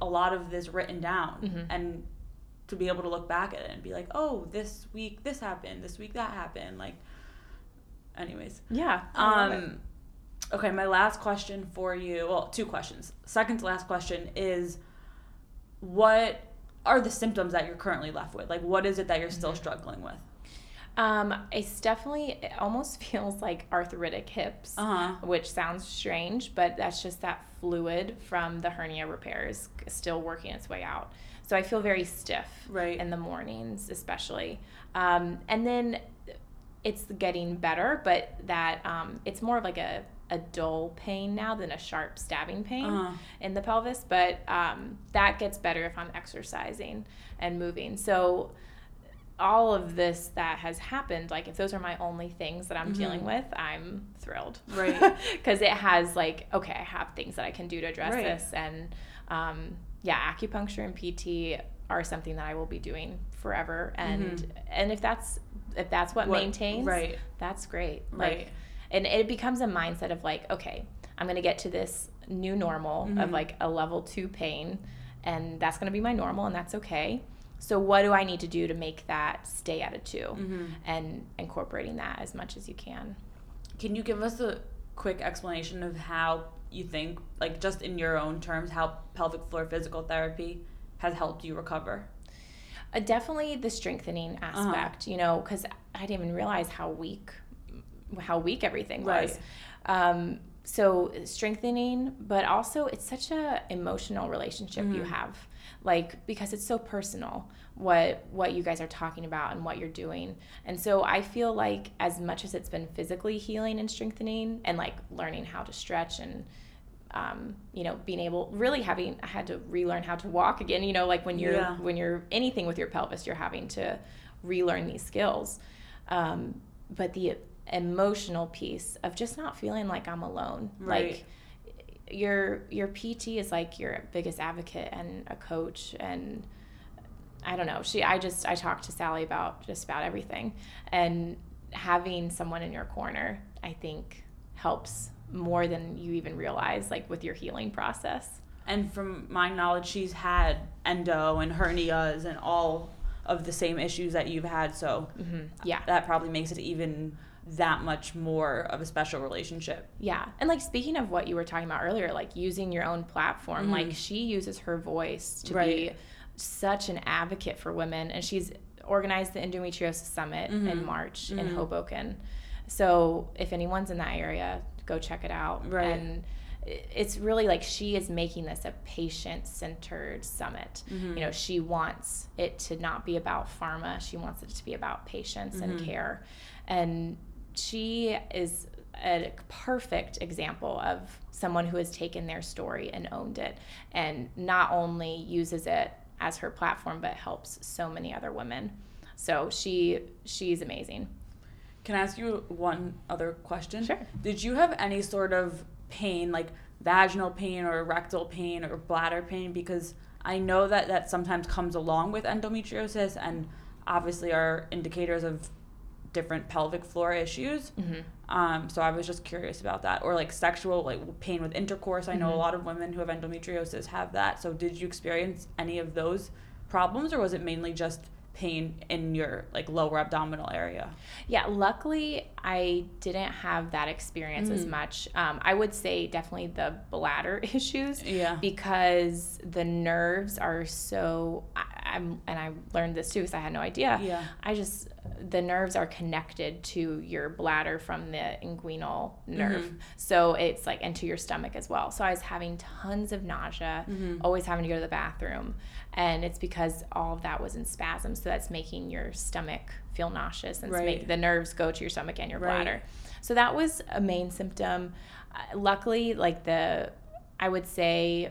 A: a lot of this written down
B: Mhm.
A: and to be able to look back at it and be like oh this week this happened this week that happened like anyways
B: Yeah. I love it.
A: um okay my last question for you well two questions second to last question is what are the symptoms that you're currently left with like what is it that you're still
B: Mm-hmm.
A: struggling with
B: Um, it's definitely it almost feels like arthritic hips,
A: uh-huh
B: which sounds strange, but that's just that fluid from the hernia repairs still working its way out. So I feel very stiff
A: right
B: in the mornings, especially. Um, and then it's getting better, but that um, it's more of like a, a dull pain now than a sharp stabbing pain
A: uh-huh
B: in the pelvis, but um, that gets better if I'm exercising and moving. So all of this that has happened, like if those are my only things that I'm
A: Mhm.
B: dealing with, I'm thrilled.
A: Right.
B: Because it has like, okay, I have things that I can do to address
A: Right.
B: this. And um, yeah, acupuncture and PT are something that I will be doing forever. And and if that's if that's what,
A: What-
B: maintains,
A: right
B: that's great.
A: right
B: Like and it becomes a mindset of like okay i'm going to get to this new normal
A: Mhm.
B: of like a level two pain and that's going to be my normal and that's okay so what do i need to do to make that stay at a 2
A: Mhm.
B: and incorporating that as much as you can
A: Can you give us a quick explanation of how you think, like just in your own terms, how pelvic floor physical therapy has helped you recover?
B: uh, definitely the strengthening
A: Uh-huh.
B: aspect you know because i didn't even realize how weak how weak everything was
A: Right.
B: um, so strengthening but also it's such a emotional relationship you
A: Mhm.
B: have like because it's so personal what what you guys are talking about and what you're doing and so i feel like as much as it's been physically healing and strengthening and like learning how to stretch and um, you know being able really having i had to relearn how to walk again you know like when you're
A: Yeah.
B: when you're anything with your pelvis you're having to relearn these skills um, but the emotional piece of just not feeling like I'm alone.
A: Right.
B: Like your your PT is like your biggest advocate and a coach and I don't know. She I just I talked to Sally about just about everything and having someone in your corner, I think helps more than you even realize like with your healing process.
A: And from my knowledge, she's had endo and hernias and all of the same issues that you've had. So
B: Mm-hmm. Yeah.
A: that probably makes it even that much more of a special relationship.
B: Yeah. And like speaking of what you were talking about earlier, like using your own platform,
A: Mhm.
B: like she uses her voice to be such an advocate for women. And she's organized the Endometriosis Summit in
A: Mhm.
B: March in
A: Mhm.
B: Hoboken. So if anyone's in that area, go check it out.
A: Right.
B: And it's really like she is making this a patient centered summit.
A: Mhm.
B: You know, she wants it to not be about pharma, she wants it to be about patients and
A: Mhm.
B: care. And she is a perfect example of someone who has taken their story and owned it and not only uses it as her platform but helps so many other women so she she's amazing
A: Can I ask you one other question?
B: Sure.
A: Did you have any sort of pain, like vaginal pain or rectal pain or bladder pain? Because I know that that sometimes comes along with endometriosis and obviously are indicators of different pelvic floor issues.
B: mm-hmm.
A: Um, so I was just curious about that, or like sexual, like pain with intercourse. I know a lot of women who have endometriosis have that. So did you experience any of those problems, or was it mainly just pain in your like lower abdominal area?
B: Yeah, luckily I didn't have that experience as
A: Mhm.
B: much. Um, I would say definitely the bladder issues
A: Yeah.
B: because the nerves are so. I'm and I learned this too because I had no idea.
A: Yeah.
B: I just the nerves are connected to your bladder from the inguinal nerve,
A: Mhm.
B: so it's like into your stomach as well. So I was having tons of nausea,
A: Mhm.
B: always having to go to the bathroom, and it's because all of that was in spasm. So that's making your stomach feel nauseous and
A: Right.
B: make the nerves go to your stomach and your
A: Right.
B: bladder. So that was a main symptom. Uh, luckily, like the, I would say,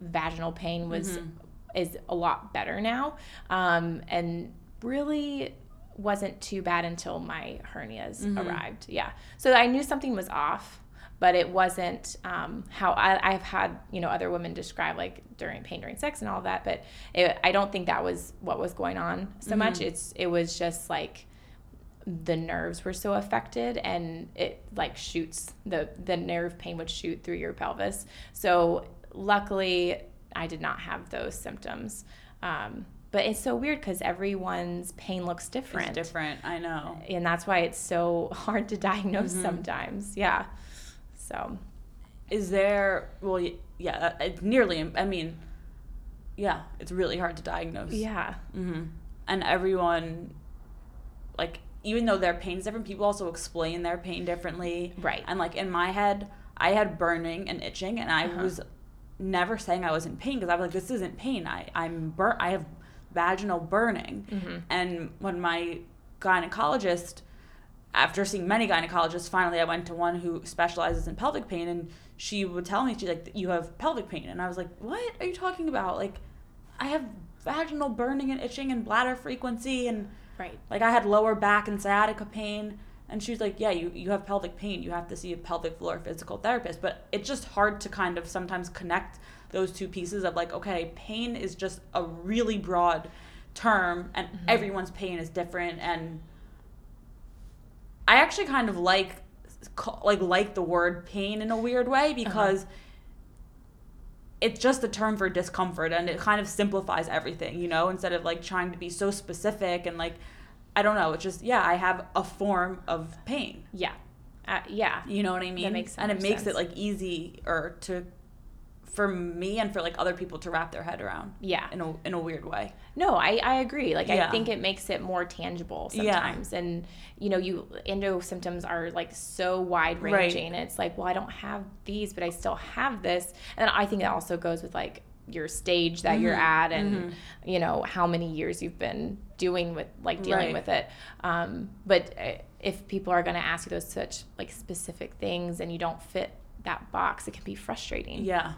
B: vaginal pain was
A: Mhm.
B: Is a lot better now, um, and really wasn't too bad until my hernias
A: Mhm.
B: arrived. Yeah, so I knew something was off, but it wasn't um, how I, I've had you know other women describe like during pain during sex and all that, but it, I don't think that was what was going on so much.
A: Mhm.
B: It's it was just like the nerves were so affected and it like shoots the the nerve pain would shoot through your pelvis so luckily i did not have those symptoms um, but it's so weird because everyone's pain looks different
A: It's different. I know.
B: and that's why it's so hard to diagnose
A: Mhm.
B: sometimes yeah so
A: Is there? Well, yeah. uh, It's nearly. I mean, yeah. It's really hard to diagnose.
B: yeah
A: hmm And everyone, like, even though their pain's different, people also explain their pain differently.
B: Right.
A: And like in my head, I had burning and itching, and I
B: Uh-huh.
A: was never saying I was in pain because I was like, this isn't pain. I I'm burnt. I have vaginal burning.
B: Mhm.
A: And when my gynecologist, after seeing many gynecologists, finally I went to one who specializes in pelvic pain, and she would tell me she's like, you have pelvic pain, and I was like, what are you talking about? Like, I have vaginal burning and itching and bladder frequency and
B: right
A: like I had lower back and sciatica pain. And she's like, yeah, you, you have pelvic pain. You have to see a pelvic floor physical therapist. But it's just hard to kind of sometimes connect those two pieces of like, okay, pain is just a really broad term and mm-hmm. everyone's pain is different. And I actually kind of like like like the word pain in a weird way uh-huh. because it's just a term for discomfort and it kind of simplifies everything, you know, instead of like trying to be so specific and like I don't know, it's just yeah, I have a form of pain.
B: yeah uh, yeah
A: You know what I mean?
B: That makes
A: and it makes
B: sense.
A: it like easy or to for me and for like other people to wrap their head around
B: yeah
A: in a in a weird way.
B: No, I, I agree. Like
A: Yeah.
B: I think it makes it more tangible sometimes. Yeah. And you know, you endo symptoms are like so wide ranging. Right. It's like, well, I don't have these, but I still have this. And I think that also goes with like your stage that you're
A: Mhm.
B: at and
A: Mhm.
B: you know how many years you've been doing with like dealing
A: Right.
B: with it um, but uh, if people are going to ask you those such like specific things and you don't fit that box it can be frustrating
A: Yeah.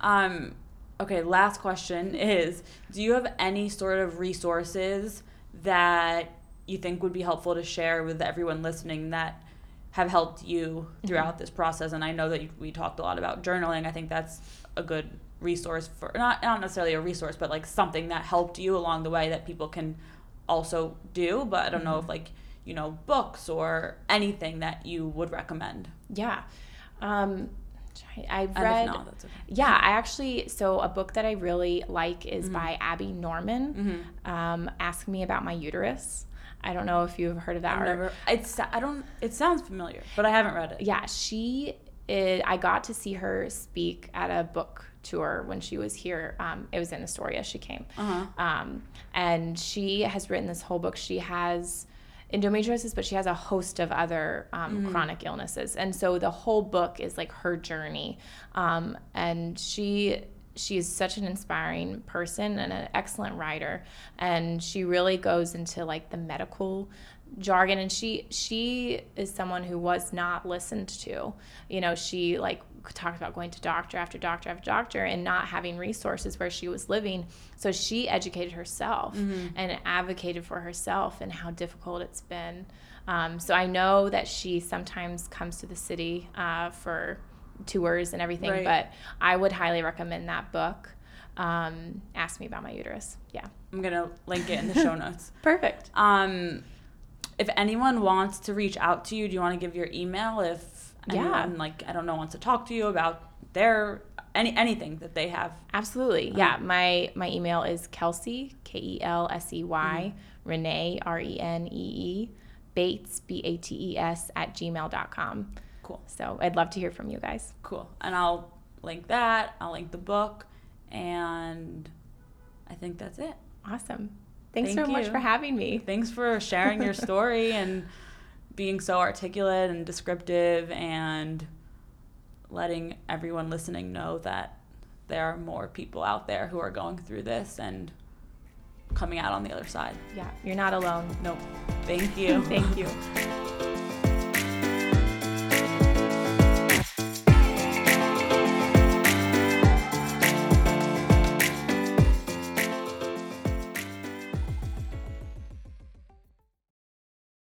A: Um okay, last question is do you have any sort of resources that you think would be helpful to share with everyone listening that have helped you throughout this process? And I know that we talked a lot about journaling. I think that's a good resource for not not necessarily a resource, but like something that helped you along the way that people can also do. But I don't know if like you know books or anything that you would recommend.
B: Yeah. Um, I've read.
A: not, okay.
B: Yeah, I actually so a book that I really like is by Abby Norman. Um, Ask me about my uterus. I don't know if you've heard of that. Or-
A: never. It's I don't. It sounds familiar, but I haven't read it.
B: yeah, she is, I got to see her speak at a book tour when she was here. Um, it was in Astoria. She came,
A: Uh-huh.
B: um, and she has written this whole book. She has endometriosis, but she has a host of other um, chronic illnesses, and so the whole book is like her journey. Um, and she she is such an inspiring person and an excellent writer, and she really goes into like the medical jargon and she she is someone who was not listened to you know she like talked about going to doctor after doctor after doctor and not having resources where she was living so she educated herself and advocated for herself and how difficult it's been um, so i know that she sometimes comes to the city uh, for tours and everything
A: Right.
B: but i would highly recommend that book um, ask me about my uterus yeah
A: I'm gonna link it in the show notes.
B: perfect
A: Um, if anyone wants to reach out to you, do you want to give your email? If
B: Yeah.
A: anyone like I don't know wants to talk to you about their any anything that they have.
B: Absolutely. Uh-huh. Yeah. My my email is Kelsey, K E L S E Y, mm-hmm. Renee, R E N E E, Bates, B A T E S, at gmail.com.
A: Cool,
B: So I'd love to hear from you guys.
A: cool. And I'll link that. I'll link the book, and I think that's it.
B: Awesome. Thanks
A: Thank
B: so much for having me.
A: Thanks for sharing your story and being so articulate and descriptive and letting everyone listening know that there are more people out there who are going through this and coming out on the other side.
B: Yeah, you're not alone.
A: Nope. Thank you.
B: Thank you.